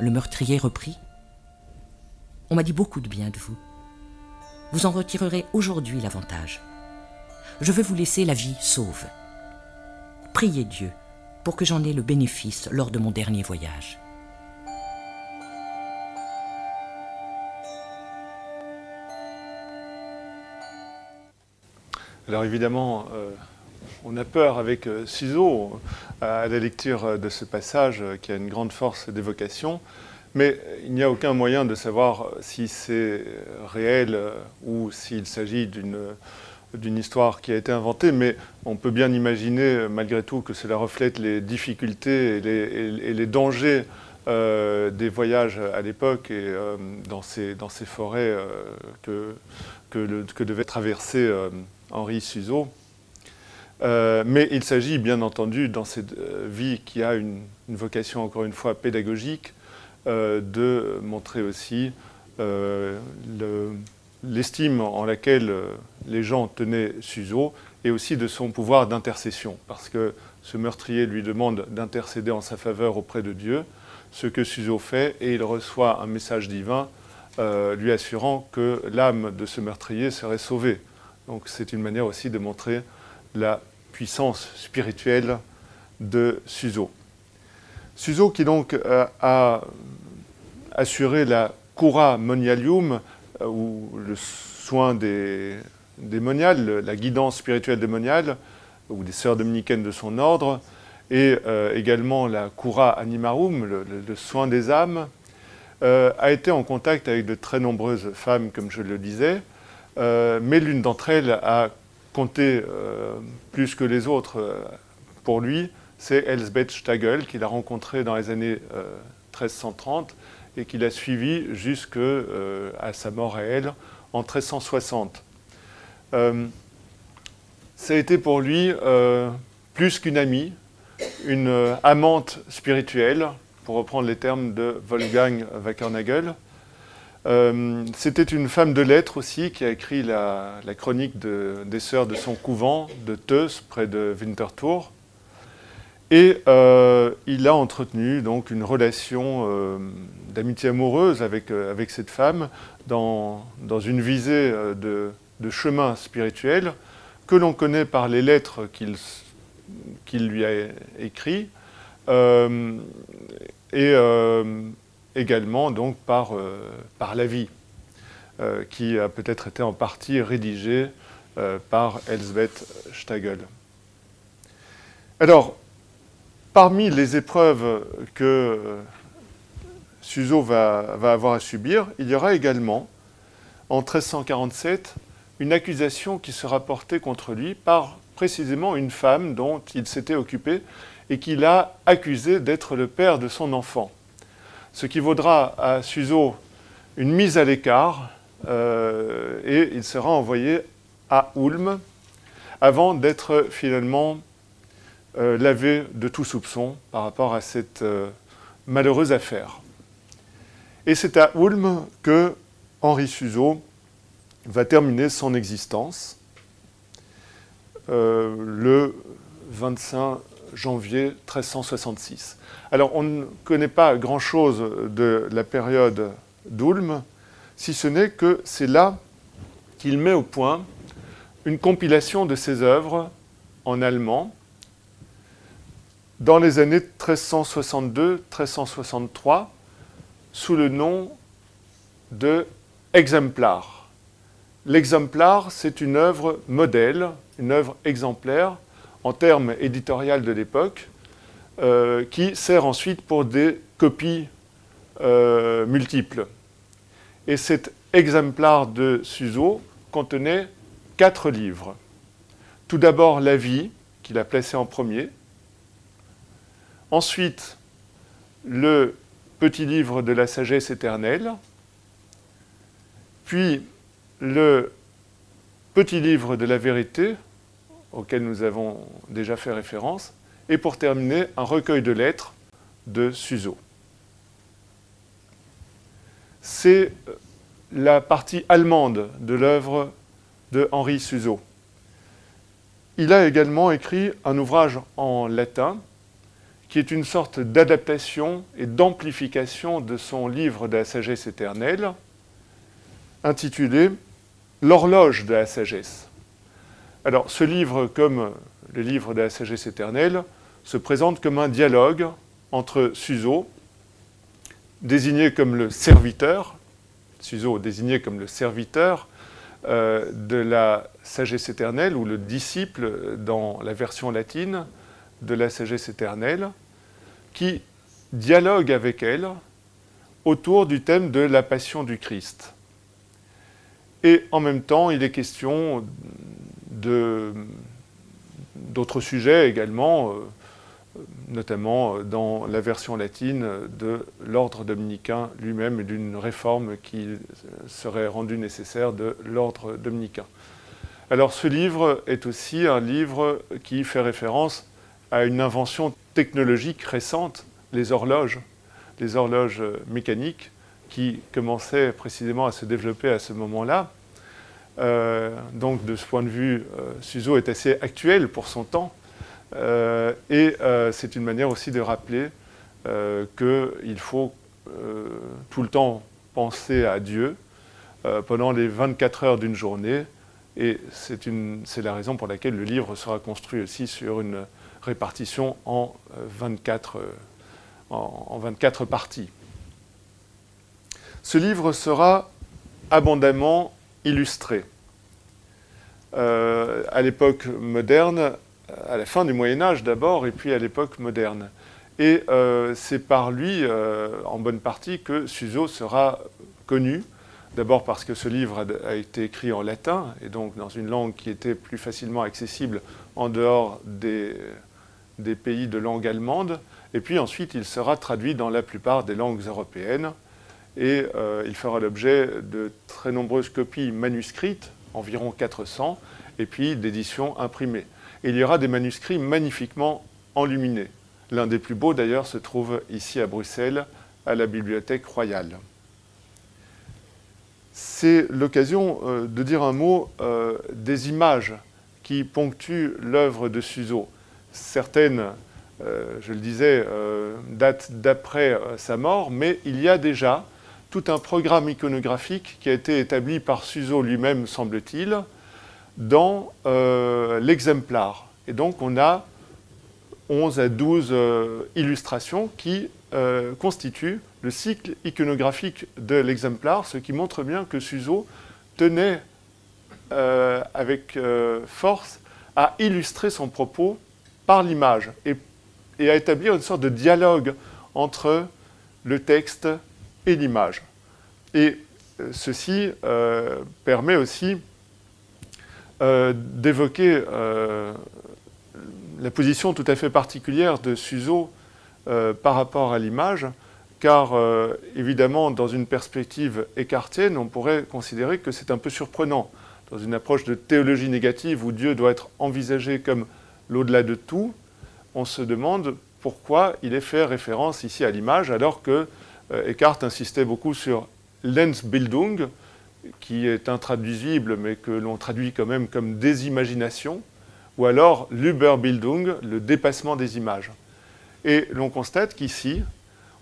Le meurtrier reprit. On m'a dit beaucoup de bien de vous. Vous en retirerez aujourd'hui l'avantage je veux vous laisser la vie sauve. Priez Dieu pour que j'en ai le bénéfice lors de mon dernier voyage. Alors évidemment, euh, on a peur avec euh, Ciseaux à la lecture de ce passage euh, qui a une grande force d'évocation, mais il n'y a aucun moyen de savoir si c'est réel ou s'il s'agit d'une d'une histoire qui a été inventée, mais on peut bien imaginer malgré tout que cela reflète les difficultés et les, dangers euh, des voyages à l'époque et euh, dans, ces, dans, ces, forêts euh, que, que, devait traverser Henri Suzeau. mais il s'agit bien entendu dans cette vie qui a une vocation encore une fois pédagogique de montrer aussi le, l'estime en laquelle euh, les gens tenaient Suzo et aussi de son pouvoir d'intercession, parce que ce meurtrier lui demande d'intercéder en sa faveur auprès de Dieu, ce que Suzo fait, et il reçoit un message divin euh, lui assurant que l'âme de ce meurtrier serait sauvée. Donc c'est une manière aussi de montrer la puissance spirituelle de Suzo. Suzo qui donc euh, a assuré la cura monialium, euh, ou le soin des, moniales, la guidance spirituelle démoniale, ou des sœurs dominicaines de son ordre, et euh, également la cura animarum, le, soin des âmes, euh, a été en contact avec de très nombreuses femmes, comme je le disais, mais l'une d'entre elles a compté plus que les autres pour lui, c'est Elsbeth Stagel, qu'il a rencontrée dans les années 1330 et qu'il a suivi jusqu'à euh, sa mort à elle en 1360. Euh, ça a été pour lui euh, plus qu'une amie, une amante spirituelle, pour reprendre les termes de Wolfgang Wackernagel. C'était une femme de lettres aussi qui a écrit la, chronique des sœurs de son couvent de Teus, près de Winterthur. Et euh, il a entretenu donc une relation euh, d'amitié amoureuse avec, euh, avec cette femme dans, dans une visée de, de, chemin spirituel que l'on connaît par les lettres qu'il lui a écrites et également donc par, par la vie qui a peut-être été en partie rédigée par Elsbeth Stagel. Alors, Parmi les épreuves que Suzo va, avoir à subir, il y aura également, en 1347, une accusation qui sera portée contre lui par précisément une femme dont il s'était occupé et qu'il a accusé d'être le père de son enfant. Ce qui vaudra à Suzo une mise à l'écart euh, et il sera envoyé à Ulm avant d'être finalement euh, de tout soupçon par rapport à cette euh, malheureuse affaire. Et c'est à Ulm que Henri Suzeau va terminer son existence euh, le 25 janvier 1366. Alors on ne connaît pas grand-chose de la période d'Ulm, si ce n'est que c'est là qu'il met au point une compilation de ses œuvres en allemand, dans les années 1362-1363 sous le nom de Exemplar. L'exemplar, c'est une œuvre modèle, une œuvre exemplaire en termes éditoriaux de l'époque, euh, qui sert ensuite pour des copies euh, multiples. Et cet exemplar de Suzo contenait quatre livres. Tout d'abord La vie, qu'il a placé en premier, Ensuite, le petit livre de la sagesse éternelle, puis le petit livre de la vérité, auquel nous avons déjà fait référence, et pour terminer, un recueil de lettres de Suzo. C'est la partie allemande de l'œuvre de Henri Suzo. Il a également écrit un ouvrage en latin qui est une sorte d'adaptation et d'amplification de son livre de la sagesse éternelle, intitulé L'horloge de la sagesse. Alors ce livre, comme le livre de la sagesse éternelle, se présente comme un dialogue entre Suzo, désigné comme le serviteur, Suzo désigné comme le serviteur euh, de la sagesse éternelle, ou le disciple dans la version latine de la sagesse éternelle, qui dialogue avec elle autour du thème de la passion du Christ. Et en même temps, il est question d'autres sujets également, euh, notamment dans la version latine de l'ordre dominicain lui-même et d'une réforme qui serait rendue nécessaire de l'ordre dominicain. Alors ce livre est aussi un livre qui fait référence à une invention technologique récente, les horloges, les horloges mécaniques qui commençaient précisément à se développer à ce moment-là. Euh, donc de ce point de vue, euh, Suzo est assez actuel pour son temps. Euh, et c'est une manière aussi de rappeler qu'il faut tout le temps penser à Dieu pendant les 24 heures d'une journée. Et c'est la raison pour laquelle le livre sera construit aussi sur une, répartition en 24, euh, en 24 parties. Ce livre sera abondamment illustré. Euh, à l'époque moderne, à la fin du Moyen Âge d'abord, et puis à l'époque moderne. Et euh, c'est par lui, en bonne partie, que Suzo sera connu. D'abord parce que ce livre a, été écrit en latin, et donc dans une langue qui était plus facilement accessible en dehors des, des pays de langue allemande, et puis ensuite il sera traduit dans la plupart des langues européennes, et euh, il fera l'objet de très nombreuses copies manuscrites, environ 400, et puis d'éditions imprimées. Il y aura des manuscrits magnifiquement enluminés. L'un des plus beaux d'ailleurs se trouve ici à Bruxelles, à la Bibliothèque royale. C'est l'occasion euh, de dire un mot euh, des images qui ponctuent l'œuvre de Suzo certaines je le disais, date d'après sa mort, mais il y a déjà tout un programme iconographique qui a été établi par Suzo lui-même, semble-t-il, dans l'exemplaire. Et donc on a 11 à 12 illustrations qui constituent le cycle iconographique de l'exemplaire, ce qui montre bien que Suzo tenait euh, avec euh, force à illustrer son propos par l'image et, à établir une sorte de dialogue entre le texte et l'image. Et euh, ceci permet aussi d'évoquer la position tout à fait particulière de Suzo par rapport à l'image, car évidemment, dans une perspective écartienne, on pourrait considérer que c'est un peu surprenant dans une approche de théologie négative où Dieu doit être envisagé comme l'au-delà de tout, on se demande pourquoi il est fait référence ici à l'image, alors que euh, Eckhart insistait beaucoup sur Lensbildung, qui est intraduisible, mais que l'on traduit quand même comme désimagination, ou alors l'Überbildung, le dépassement des images. Et l'on constate qu'ici,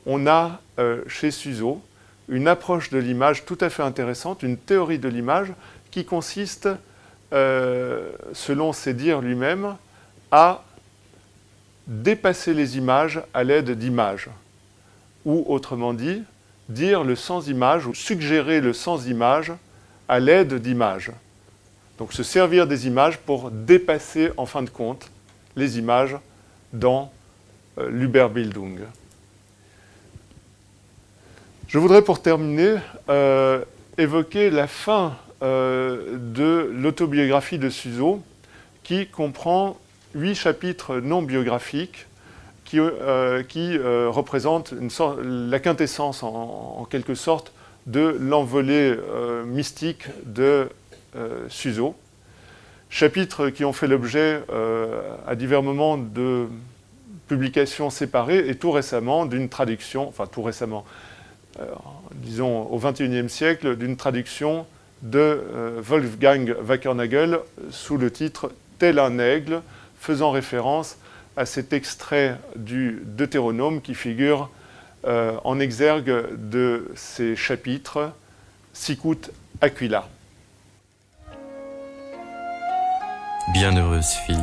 on a euh, chez Suzo une approche de l'image tout à fait intéressante, une théorie de l'image qui consiste, euh, selon ses dires lui-même, à dépasser les images à l'aide d'images. Ou autrement dit, dire le sans-image ou suggérer le sans-image à l'aide d'images. Donc se servir des images pour dépasser en fin de compte les images dans euh, l'Uberbildung. Je voudrais pour terminer euh, évoquer la fin euh, de l'autobiographie de Suzo, qui comprend huit chapitres non biographiques qui, euh, euh, représentent la quintessence, en, quelque sorte, de l'envolée mystique de Suzo. Chapitres qui ont fait l'objet à divers moments de publications séparées et tout récemment d'une traduction, enfin tout récemment, disons au XXIe siècle, d'une traduction de euh, Wolfgang Wackernagel sous le titre Tel un aigle, faisant référence à cet extrait du Deutéronome qui figure euh, en exergue de ces chapitres, Sicut Aquila. Bienheureuse fille,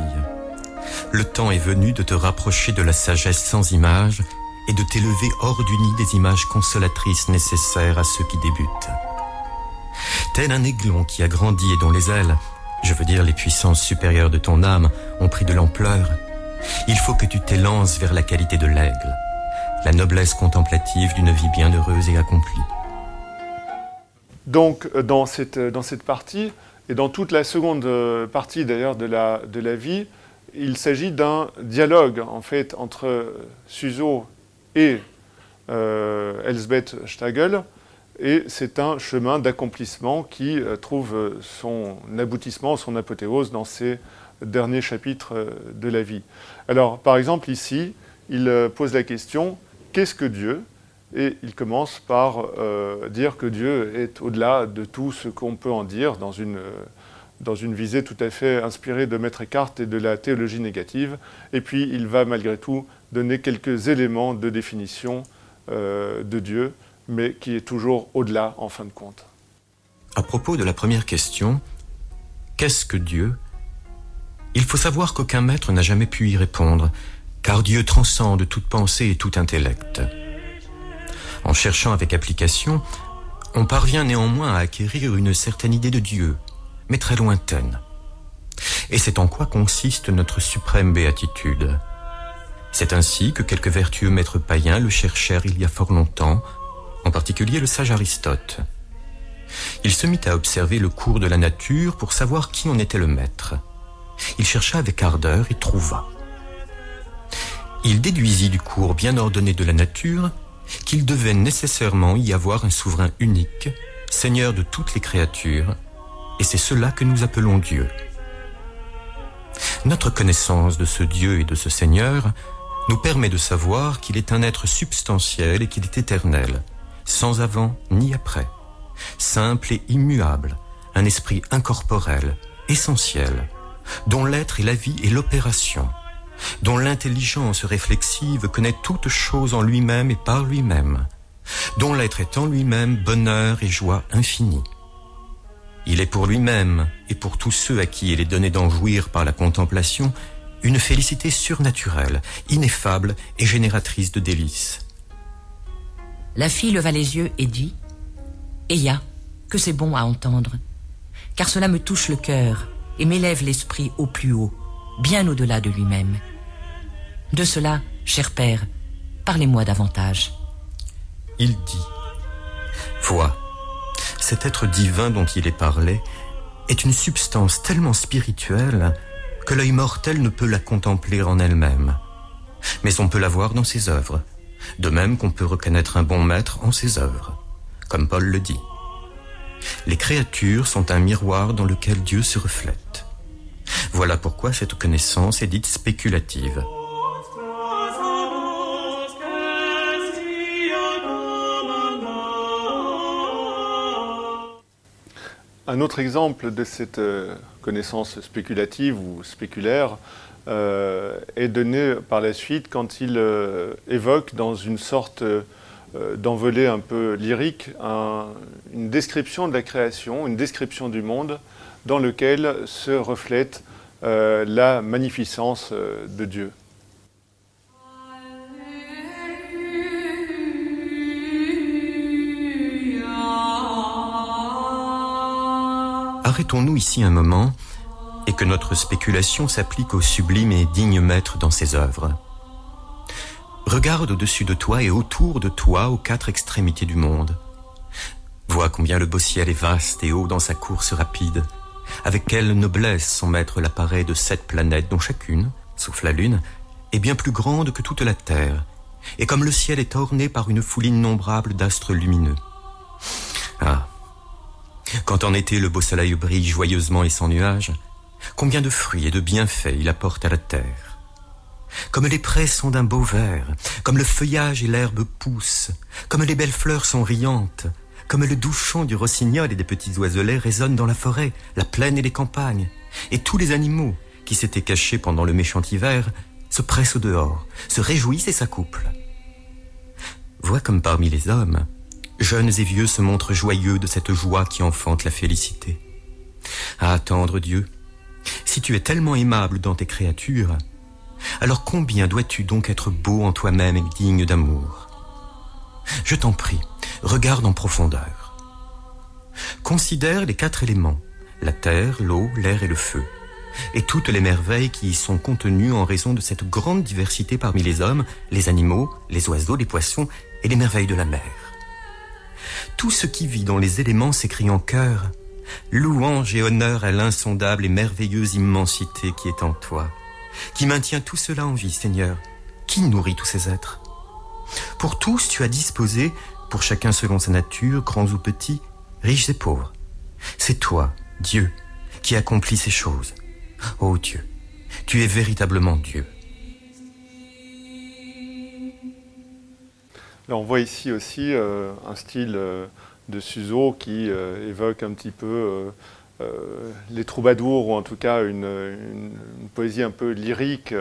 le temps est venu de te rapprocher de la sagesse sans image et de t'élever hors du nid des images consolatrices nécessaires à ceux qui débutent. Tel un aiglon qui a grandi et dont les ailes, je veux dire les puissances supérieures de ton âme, ont pris de l'ampleur, il faut que tu t'élances vers la qualité de l'aigle, la noblesse contemplative d'une vie bienheureuse et accomplie. Donc, euh, dans cette, euh, dans cette partie, et dans toute la seconde euh, partie d'ailleurs de la, de la vie, il s'agit d'un dialogue en fait entre Suzo et Elsbeth Stagel, et c'est un chemin d'accomplissement qui euh, trouve euh, son aboutissement, son apothéose dans ces derniers chapitres euh, de la vie. Alors, par exemple, ici, il pose la question qu'est-ce que Dieu? Et il commence par dire que Dieu est au-delà de tout ce qu'on peut en dire dans une, dans une visée tout à fait inspirée de Maître Eckhart et de la théologie négative. Et puis, il va malgré tout donner quelques éléments de définition de Dieu mais qui est toujours au-delà en fin de compte. À propos de la première question, qu'est-ce que Dieu? Il faut savoir qu'aucun maître n'a jamais pu y répondre, car Dieu transcende toute pensée et tout intellect. En cherchant avec application, on parvient néanmoins à acquérir une certaine idée de Dieu, mais très lointaine. Et c'est en quoi consiste notre suprême béatitude? C'est ainsi que quelques vertueux maîtres païens le cherchèrent il y a fort longtemps, en particulier le sage Aristote. Il se mit à observer le cours de la nature pour savoir qui en était le maître. Il chercha avec ardeur et trouva. Il déduisit du cours bien ordonné de la nature qu'il devait nécessairement y avoir un souverain unique, seigneur de toutes les créatures, et c'est cela que nous appelons Dieu. Notre connaissance de ce Dieu et de ce Seigneur nous permet de savoir qu'il est un être substantiel et qu'il est éternel, sans avant ni après, simple et immuable, un esprit incorporel, essentiel, dont l'être est la vie et l'opération, dont l'intelligence réflexive connaît toute chose en lui-même et par lui-même, dont l'être est en lui-même bonheur et joie infinie. Il est pour lui-même et pour tous ceux à qui il est donné d'en jouir par la contemplation une félicité surnaturelle, ineffable et génératrice de délices. La fille leva les yeux et dit Eya, que c'est bon à entendre, car cela me touche le cœur et m'élève l'esprit au plus haut, bien au-delà de lui-même. De cela, cher père, parlez-moi davantage. Il dit Vois, cet être divin dont il est parlé est une substance tellement spirituelle que l'œil mortel ne peut la contempler en elle-même. Mais on peut la voir dans ses œuvres, de même qu'on peut reconnaître un bon maître en ses œuvres, comme Paul le dit. Les créatures sont un miroir dans lequel Dieu se reflète. Voilà pourquoi cette connaissance est dite spéculative. Un autre exemple de cette euh, connaissance spéculative ou spéculaire est donné par la suite quand il euh, évoque dans une sorte d'envolée un peu lyrique une description de la création, une description du monde dans lequel se reflète la magnificence de Dieu. Arrêtons-nous ici un moment et que notre spéculation s'applique au sublime et digne maître dans ses œuvres. Regarde au-dessus de toi et autour de toi aux quatre extrémités du monde. Vois combien le beau ciel est vaste et haut dans sa course rapide. Avec quelle noblesse son maître l'apparaît de sept planètes dont chacune, sauf la Lune, est bien plus grande que toute la Terre, et comme le ciel est orné par une foule innombrable d'astres lumineux. Ah, quand en été le beau soleil brille joyeusement et sans nuages, combien de fruits et de bienfaits il apporte à la terre. Comme les prés sont d'un beau vert, comme le feuillage et l'herbe poussent, comme les belles fleurs sont riantes, comme le doux chant du rossignol et des petits oiselets résonnent dans la forêt, la plaine et les campagnes, et tous les animaux qui s'étaient cachés pendant le méchant hiver se pressent au dehors, se réjouissent et s'accouplent. Vois comme parmi les hommes, Jeunes et vieux se montrent joyeux de cette joie qui enfante la félicité. À attendre Dieu, si tu es tellement aimable dans tes créatures, alors combien dois-tu donc être beau en toi-même et digne d'amour? Je t'en prie, regarde en profondeur. Considère les quatre éléments, la terre, l'eau, l'air et le feu, et toutes les merveilles qui y sont contenues en raison de cette grande diversité parmi les hommes, les animaux, les oiseaux, les poissons et les merveilles de la mer. Tout ce qui vit dans les éléments s'écrie en chœur. Louange et honneur à l'insondable et merveilleuse immensité qui est en toi, qui maintient tout cela en vie, Seigneur, qui nourrit tous ces êtres. Pour tous, tu as disposé, pour chacun selon sa nature, grands ou petits, riches et pauvres. C'est toi, Dieu, qui accomplis ces choses. Ô Dieu, tu es véritablement Dieu. on voit ici aussi euh, un style euh, de Suzo qui euh, évoque un petit peu les troubadours, ou en tout cas une, poésie un peu lyrique,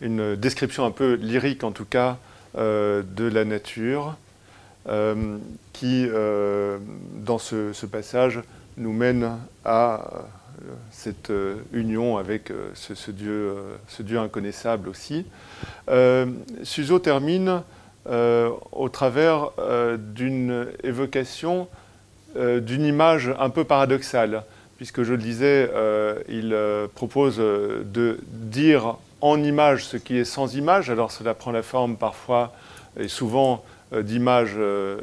une description un peu lyrique en tout cas de la nature, qui, dans ce, passage, nous mène à cette union avec ce, dieu, ce, dieu, inconnaissable aussi. Suzo termine euh, au travers euh, d'une évocation euh, d'une image un peu paradoxale, puisque je le disais, il propose de dire en image ce qui est sans image, alors cela prend la forme parfois et souvent d'images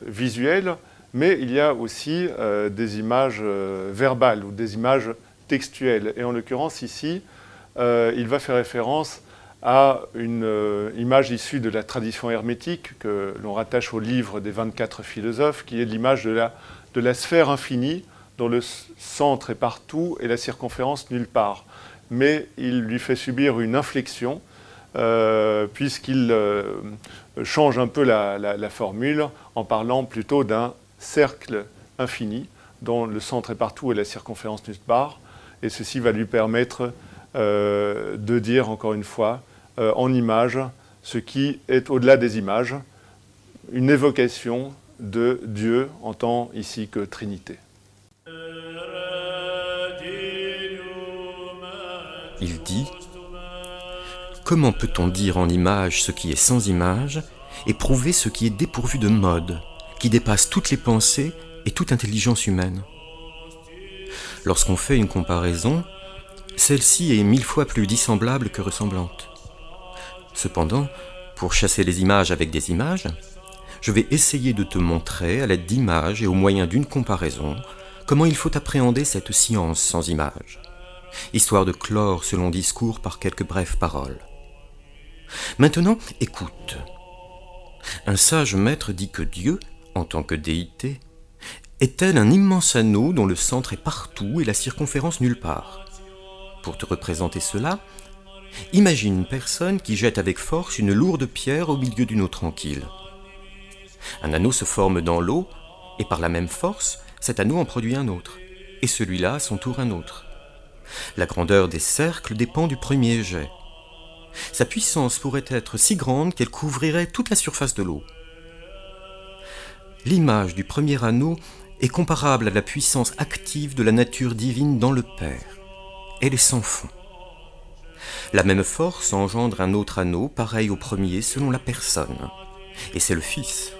visuelles, mais il y a aussi des images verbales ou des images textuelles. Et en l'occurrence ici, il va faire référence à une euh, image issue de la tradition hermétique que l'on rattache au livre des 24 philosophes, qui est l'image de la, sphère infinie dont le centre est partout et la circonférence nulle part. Mais il lui fait subir une inflexion euh, puisqu'il euh, change un peu la, formule en parlant plutôt d'un cercle infini dont le centre est partout et la circonférence nulle part. Et ceci va lui permettre de dire encore une fois euh, en images ce qui est au-delà des images, une évocation de Dieu en tant ici que Trinité. Il dit Comment peut-on dire en image ce qui est sans image et prouver ce qui est dépourvu de mode, qui dépasse toutes les pensées et toute intelligence humaine? Lorsqu'on fait une comparaison, celle-ci est mille fois plus dissemblable que ressemblante. Cependant, pour chasser les images avec des images, je vais essayer de te montrer, à l'aide d'images et au moyen d'une comparaison, comment il faut appréhender cette science sans images, histoire de clore ce long discours par quelques brèves paroles. Maintenant, écoute. Un sage maître dit que Dieu, en tant que déité, est tel un immense anneau dont le centre est partout et la circonférence nulle part. Pour te représenter cela, imagine une personne qui jette avec force une lourde pierre au milieu d'une eau tranquille. Un anneau se forme dans l'eau, et par la même force, cet anneau en produit un autre, et celui-là à son un autre. La grandeur des cercles dépend du premier jet. Sa puissance pourrait être si grande qu'elle couvrirait toute la surface de l'eau. L'image du premier anneau est comparable à la puissance active de la nature divine dans le Père. Elle est sans fond. La même force engendre un autre anneau pareil au premier selon la personne, et c'est le Fils.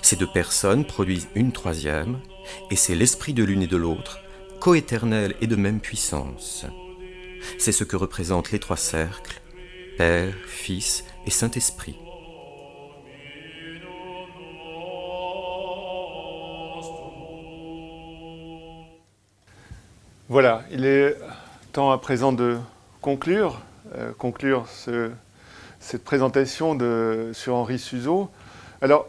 Ces deux personnes produisent une troisième, et c'est l'esprit de l'une et de l'autre, coéternel et de même puissance. C'est ce que représentent les trois cercles, Père, Fils et Saint-Esprit. Voilà, il est temps à présent de conclure, euh, cette présentation sur Henri Suzeau. Alors,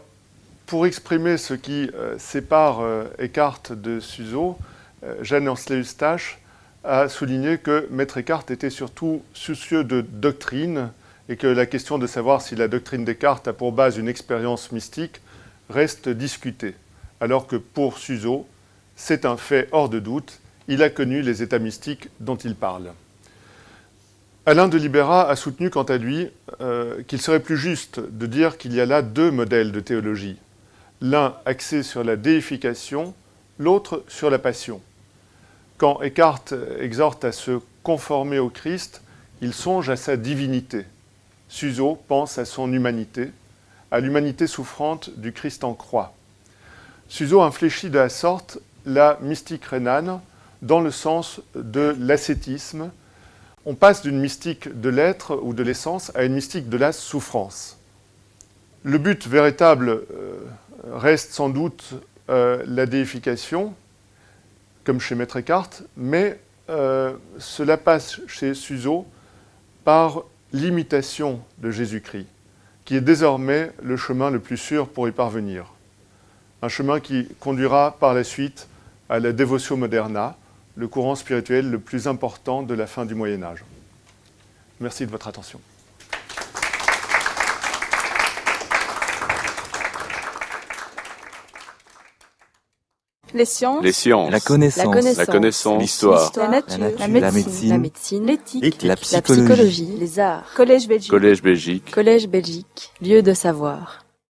pour exprimer ce qui euh, sépare euh, Eckhart de Suzeau, Jeanne Ansley-Eustache a souligné que Maître Eckhart était surtout soucieux de doctrine et que la question de savoir si la doctrine Descartes a pour base une expérience mystique reste discutée, alors que pour Suzeau, c'est un fait hors de doute, il a connu les états mystiques dont il parle. Alain de Libera a soutenu quant à lui euh, qu'il serait plus juste de dire qu'il y a là deux modèles de théologie, l'un axé sur la déification, l'autre sur la passion. Quand Eckhart exhorte à se conformer au Christ, il songe à sa divinité. Suzo pense à son humanité, à l'humanité souffrante du Christ en croix. Suzo infléchit de la sorte la mystique rhénane dans le sens de l'ascétisme, on passe d'une mystique de l'être ou de l'essence à une mystique de la souffrance. Le but véritable euh, reste sans doute euh, la déification, comme chez Maître Eckhart, mais euh, cela passe chez Suzo par l'imitation de Jésus-Christ, qui est désormais le chemin le plus sûr pour y parvenir. Un chemin qui conduira par la suite à la Devotio Moderna, le courant spirituel le plus important de la fin du Moyen Âge. Merci de votre attention. Les sciences. Les sciences. La connaissance. La connaissance. L'histoire. La, nature. La médecine. La médecine. L'éthique. La, psychologie. Les arts. Collège Belgique. Collège Belgique. Collège Belgique. Lieu de savoir.